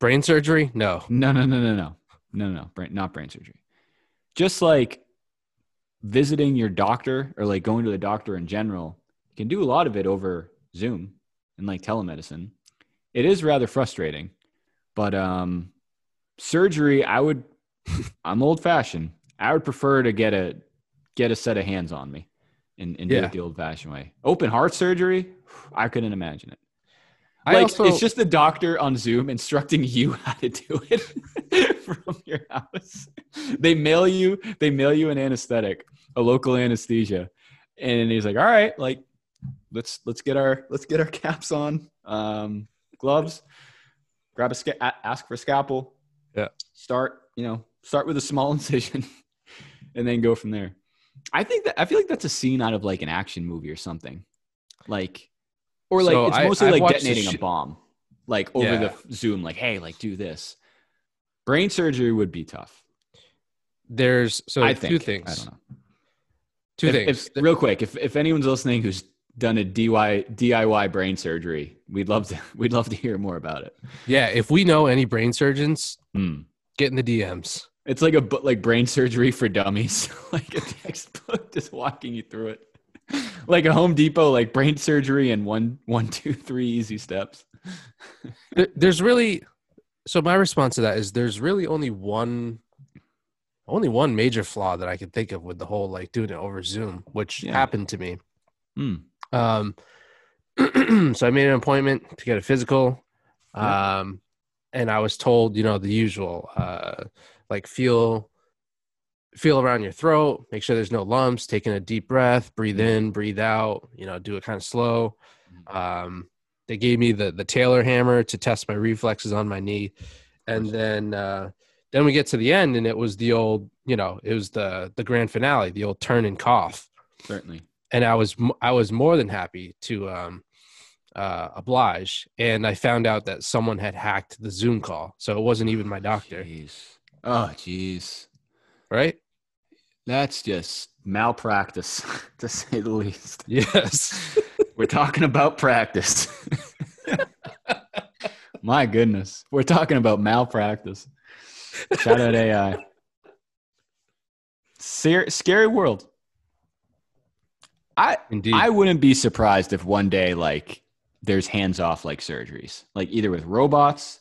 Speaker 2: Brain surgery? No.
Speaker 1: no, no, no, no, no, no, no, brain, not brain surgery. Just like visiting your doctor or like going to the doctor in general, you can do a lot of it over Zoom and like telemedicine. It is rather frustrating, but um, surgery, I would, I'm old fashioned. I would prefer to get a get a set of hands on me and, and do it the old fashioned way. Open heart surgery, I couldn't imagine it.
Speaker 2: I
Speaker 1: Like
Speaker 2: also
Speaker 1: it's just the doctor on Zoom instructing you how to do it from your house. They mail you, they mail you an anesthetic, a local anesthesia, and he's like, "All right, like let's let's get our let's get our caps on, um, gloves, grab a sca- ask for a scalpel,
Speaker 2: Yeah.
Speaker 1: start you know start with a small incision, and then go from there." I think that I feel like that's a scene out of like an action movie or something, like or like
Speaker 2: So
Speaker 1: it's mostly
Speaker 2: I've
Speaker 1: like detonating
Speaker 2: this
Speaker 1: a bomb, like over
Speaker 2: Yeah.
Speaker 1: the Zoom, like hey, like do this. Brain surgery would be tough.
Speaker 2: there's so
Speaker 1: I
Speaker 2: two things.
Speaker 1: I don't know.
Speaker 2: Two
Speaker 1: if,
Speaker 2: things.
Speaker 1: If, real quick, if if anyone's listening who's done a DIY DIY brain surgery, we'd love to we'd love to hear more about it.
Speaker 2: yeah, if we know any brain surgeons,
Speaker 1: Hmm.
Speaker 2: get in the DMs.
Speaker 1: It's like a book, like brain surgery for dummies, like a textbook, just walking you through it, like a Home Depot, like brain surgery and one, one, two, three easy steps.
Speaker 2: There's really so my response to that is there's really only one only one major flaw that I can think of with the whole like doing it over Zoom, which
Speaker 1: Yeah.
Speaker 2: happened to me.
Speaker 1: Hmm.
Speaker 2: Um, so I made an appointment to get a physical.
Speaker 1: Yeah.
Speaker 2: Um, and I was told, you know, the usual, uh, like feel, feel around your throat, make sure there's no lumps, taking a deep breath, breathe in, breathe out, you know, do it kind of slow. Um, they gave me the, the Taylor hammer to test my reflexes on my knee. And then, uh, then we get to the end and it was the old, you know, it was the, the grand finale, the old turn and cough
Speaker 1: Certainly.
Speaker 2: and I was I was more than happy to um, uh, oblige. And I found out that someone had hacked the Zoom call, so it wasn't even my doctor,
Speaker 1: Jeez. Oh, jeez.
Speaker 2: right?
Speaker 1: That's just malpractice, to say the least.
Speaker 2: Yes.
Speaker 1: We're talking about practice. My goodness. We're talking about malpractice. Shout out AI. Ser- scary world. I
Speaker 2: Indeed.
Speaker 1: I wouldn't be surprised if one day like there's hands off like surgeries, like either with robots.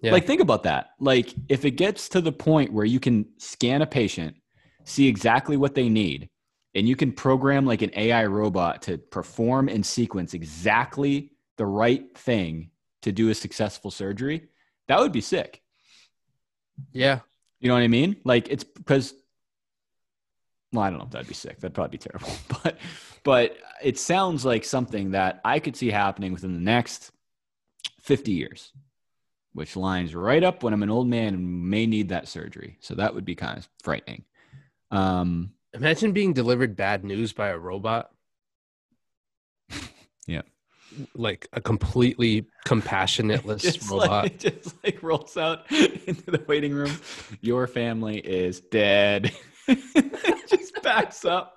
Speaker 2: Yeah.
Speaker 1: Like think about that. Like if it gets to the point where you can scan a patient, see exactly what they need, and you can program like an AI robot to perform and sequence exactly the right thing to do a successful surgery, that would be sick.
Speaker 2: yeah.
Speaker 1: You know what I mean? Like it's because well, I don't know if that'd be sick. That'd probably be terrible. But but it sounds like something that I could see happening within the next 50 years, which lines right up when I'm an old man and may need that surgery. So that would be kind of frightening. Um
Speaker 2: Imagine being delivered bad news by a robot.
Speaker 1: Yeah.
Speaker 2: Like a completely compassionateless
Speaker 1: just
Speaker 2: robot.
Speaker 1: like it just like rolls out into the waiting room. Your family is dead. just backs up.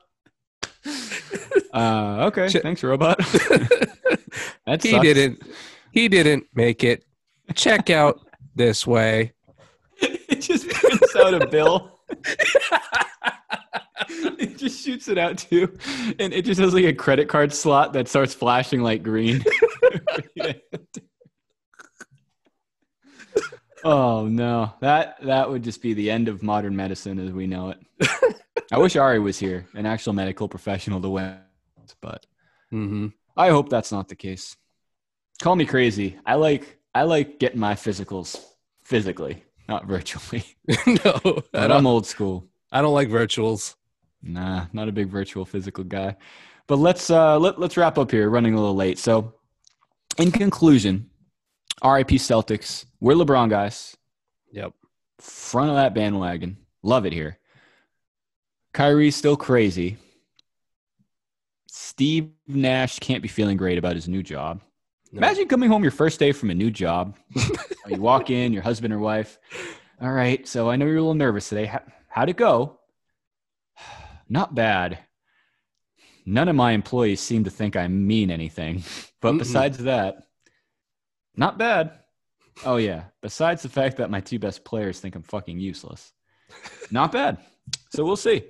Speaker 1: Uh, okay,
Speaker 2: Ch-
Speaker 1: thanks, robot.
Speaker 2: he
Speaker 1: sucks.
Speaker 2: didn't. He didn't make it. Check out this way.
Speaker 1: it just prints out a bill. it just shoots it out too, and it just has like a credit card slot that starts flashing like green. oh no, that that would just be the end of modern medicine as we know it. I wish Ari was here, an actual medical professional to win, but
Speaker 2: hmm
Speaker 1: I hope that's not the case. Call me crazy. I like I like getting my physicals physically, not virtually.
Speaker 2: no,
Speaker 1: But I'm old school.
Speaker 2: I don't like virtuals.
Speaker 1: Nah, not a big virtual physical guy. But let's uh let, let's wrap up here. Running a little late. So in conclusion, RIP Celtics. We're LeBron guys.
Speaker 2: Yep.
Speaker 1: Front of that bandwagon. Love it here. Kyrie's still crazy. Steve Nash can't be feeling great about his new job.
Speaker 2: No.
Speaker 1: Imagine coming home your first day from a new job. you walk in, your husband or wife. All right, so I know you're a little nervous today. How, how'd it go? Not bad. None of my employees seem to think I mean anything. But
Speaker 2: Mm-mm.
Speaker 1: besides that, not bad. Oh, yeah. Besides the fact that my two best players think I'm fucking useless. Not bad. So we'll see.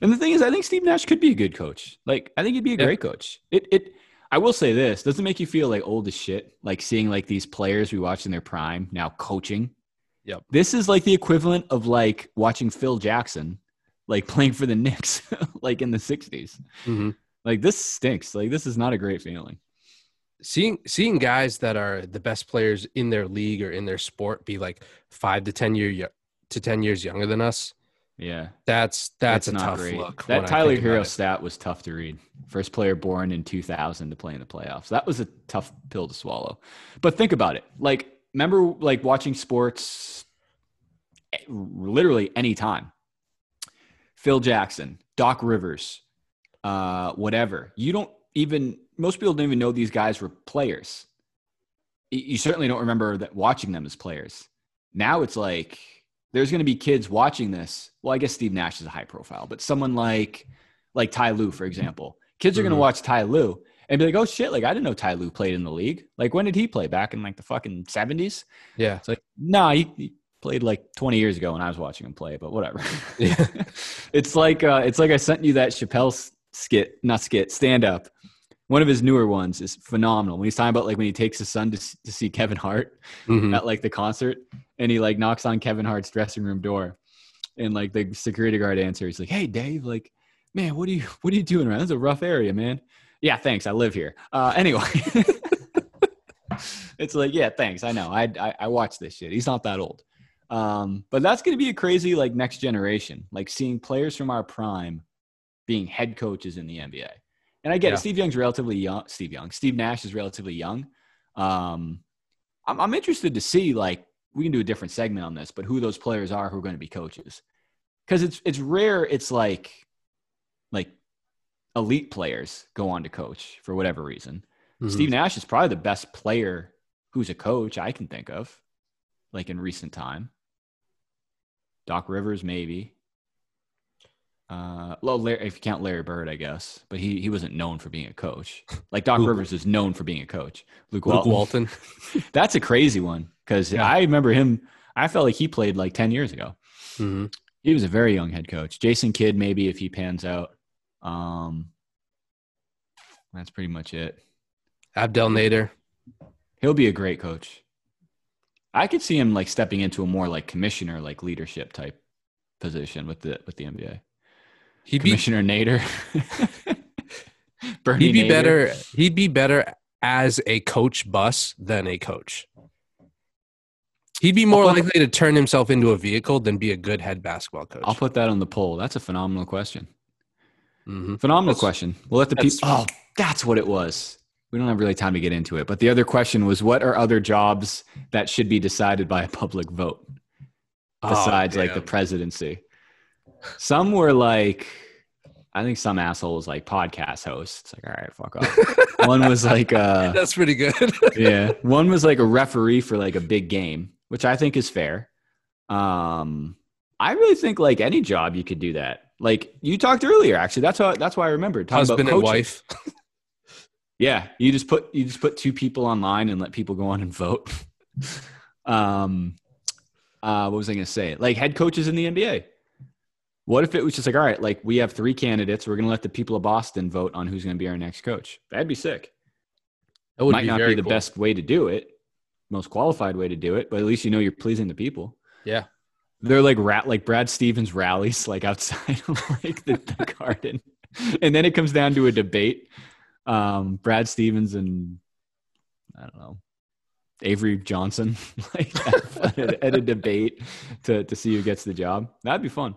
Speaker 1: And the thing is, I think Steve Nash could be a good coach. Like, I think he'd be a
Speaker 2: Yeah.
Speaker 1: great coach. It, it, I will say this doesn't make you feel like old as shit, like seeing like these players we watched in their prime now coaching.
Speaker 2: Yep.
Speaker 1: This is like the equivalent of like watching Phil Jackson, like playing for the Knicks, like in the 60s.
Speaker 2: hmm
Speaker 1: Like, this stinks. Like, this is not a great feeling.
Speaker 2: Seeing seeing guys that are the best players in their league or in their sport be like five to ten year to ten years younger than us.
Speaker 1: Yeah.
Speaker 2: That's that's
Speaker 1: It's
Speaker 2: a
Speaker 1: not
Speaker 2: tough
Speaker 1: great.
Speaker 2: look.
Speaker 1: That Tyler
Speaker 2: Herro
Speaker 1: stat was tough to read. First player born in 2000 to play in the playoffs. That was a tough pill to swallow. But think about it. Like, remember, like watching sports, literally any time. Phil Jackson, Doc Rivers, uh, whatever. You don't even. Most people don't even know these guys were players. You certainly don't remember that watching them as players. Now it's like there's going to be kids watching this. Well, I guess Steve Nash is a high profile, but someone like like Ty Lue, for example, kids are going
Speaker 2: Mhm.
Speaker 1: to watch Ty Lue and be like, "Oh shit! Like I didn't know Ty Lue played in the league. Like when did he play? Back in like the fucking seventies?
Speaker 2: Yeah.
Speaker 1: It's like, nah, he, he played like twenty years ago when I was watching him play. But whatever.
Speaker 2: Yeah.
Speaker 1: it's like uh, it's like I sent you that Chappelle skit, not skit, stand up. One of his newer ones is phenomenal. When he's talking about like when he takes his son to, to see Kevin Hart,
Speaker 2: Mhm.
Speaker 1: at like the concert and he like knocks on Kevin Hart's dressing room door and like the security guard answers He's like hey Dave like man what are you what are you doing around? This is a rough area man. Yeah thanks I live here. Uh anyway. It's like yeah thanks I know I, I I watch this shit he's not that old. Um but that's gonna be a crazy like next generation like seeing players from our prime being head coaches in the NBA and I get
Speaker 2: Yeah.
Speaker 1: it Steve Young's relatively young Steve Young Steve Nash is relatively young. Um I'm, I'm interested to see like we can do a different segment on this, but who those players are who are going to be coaches, because it's it's rare. It's like like elite players go on to coach for whatever reason.
Speaker 2: Mhm.
Speaker 1: Steve Nash is probably the best player who's a coach I can think of, like in recent time. Doc Rivers, maybe. Uh, well, Larry, if you count Larry Bird, I guess, but he he wasn't known for being a coach. Like Doc
Speaker 2: Luke-
Speaker 1: Rivers is known for being a coach. Luke,
Speaker 2: Luke
Speaker 1: Walton.
Speaker 2: Walton.
Speaker 1: That's a crazy one because
Speaker 2: Yeah.
Speaker 1: I remember him. I felt like he played like 10 years ago.
Speaker 2: Mhm.
Speaker 1: He was a very young head coach. Jason Kidd, maybe if he pans out. Um, that's pretty much it.
Speaker 2: Abdel Nader.
Speaker 1: He'll be a great coach. I could see him like stepping into a more like commissioner, like leadership type position with the with the NBA.
Speaker 2: He'd be
Speaker 1: Commissioner Nader. Bernie
Speaker 2: he'd be
Speaker 1: Nader.
Speaker 2: better. He'd be better as a coach bus than a coach. He'd be more
Speaker 1: I'll put-
Speaker 2: likely to turn himself into a vehicle than be a good head basketball coach.
Speaker 1: I'll put that on the poll. That's a phenomenal question.
Speaker 2: Mhm.
Speaker 1: Phenomenal
Speaker 2: That's-
Speaker 1: question. We'll let the
Speaker 2: that's-
Speaker 1: people. Oh, that's what it was. We don't have really time to get into it. But the other question was what are other jobs that should be decided by a public vote
Speaker 2: Oh,
Speaker 1: besides like the presidency? Some were like, I think some asshole was like podcast host. It's like, all right, fuck off. One was like, uh,
Speaker 2: That's pretty good.
Speaker 1: yeah. One was like a referee for like a big game, which I think is fair. Um, I really think like any job you could do that. Like you talked earlier, actually. That's how that's why I remembered talking
Speaker 2: Husband
Speaker 1: about
Speaker 2: and wife.
Speaker 1: Yeah, you just put you just put two people online and let people go on and vote. um, uh, what was I going to say? Like head coaches in the NBA. What if it was just like, all right, like we have three candidates. We're going to let the people of Boston vote on who's going to be our next coach. That'd be sick.
Speaker 2: That would
Speaker 1: Might
Speaker 2: be
Speaker 1: not be the
Speaker 2: cool.
Speaker 1: best way to do it, most qualified way to do it, but at least you know you're pleasing the people.
Speaker 2: Yeah.
Speaker 1: They're like rat like Brad Stevens rallies like outside of like the, the garden. And then it comes down to a debate. Um, Brad Stevens and I don't know, Avery Johnson like at, at a debate to to see who gets the job. That'd be fun.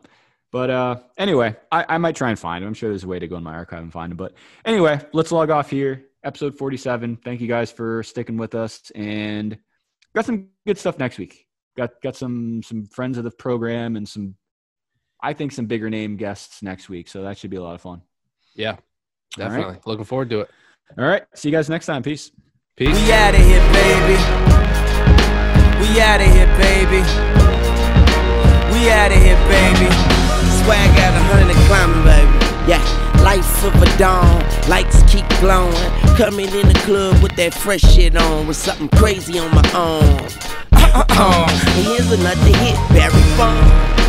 Speaker 1: But uh anyway, I, I might try and find him. I'm sure there's a way to go in my archive and find him. But anyway, let's log off here. Episode 47. Thank you guys for sticking with us and got some good stuff next week. Got got some some friends of the program and some I think some bigger name guests next week. So that should be a lot of fun.
Speaker 2: Yeah.
Speaker 1: All right.
Speaker 2: Definitely. Looking forward to it.
Speaker 1: All right. See you guys next time. Peace.
Speaker 2: Peace.
Speaker 3: We outta here, baby. We outta here, baby. We outta here, baby. Swag out a hundred climbing, baby. Yeah, lights of a dawn, lights keep glowing. Coming in the club with that fresh shit on, with something crazy on my arm. Uh-uh-uh. Here's another hit, Barry Bond.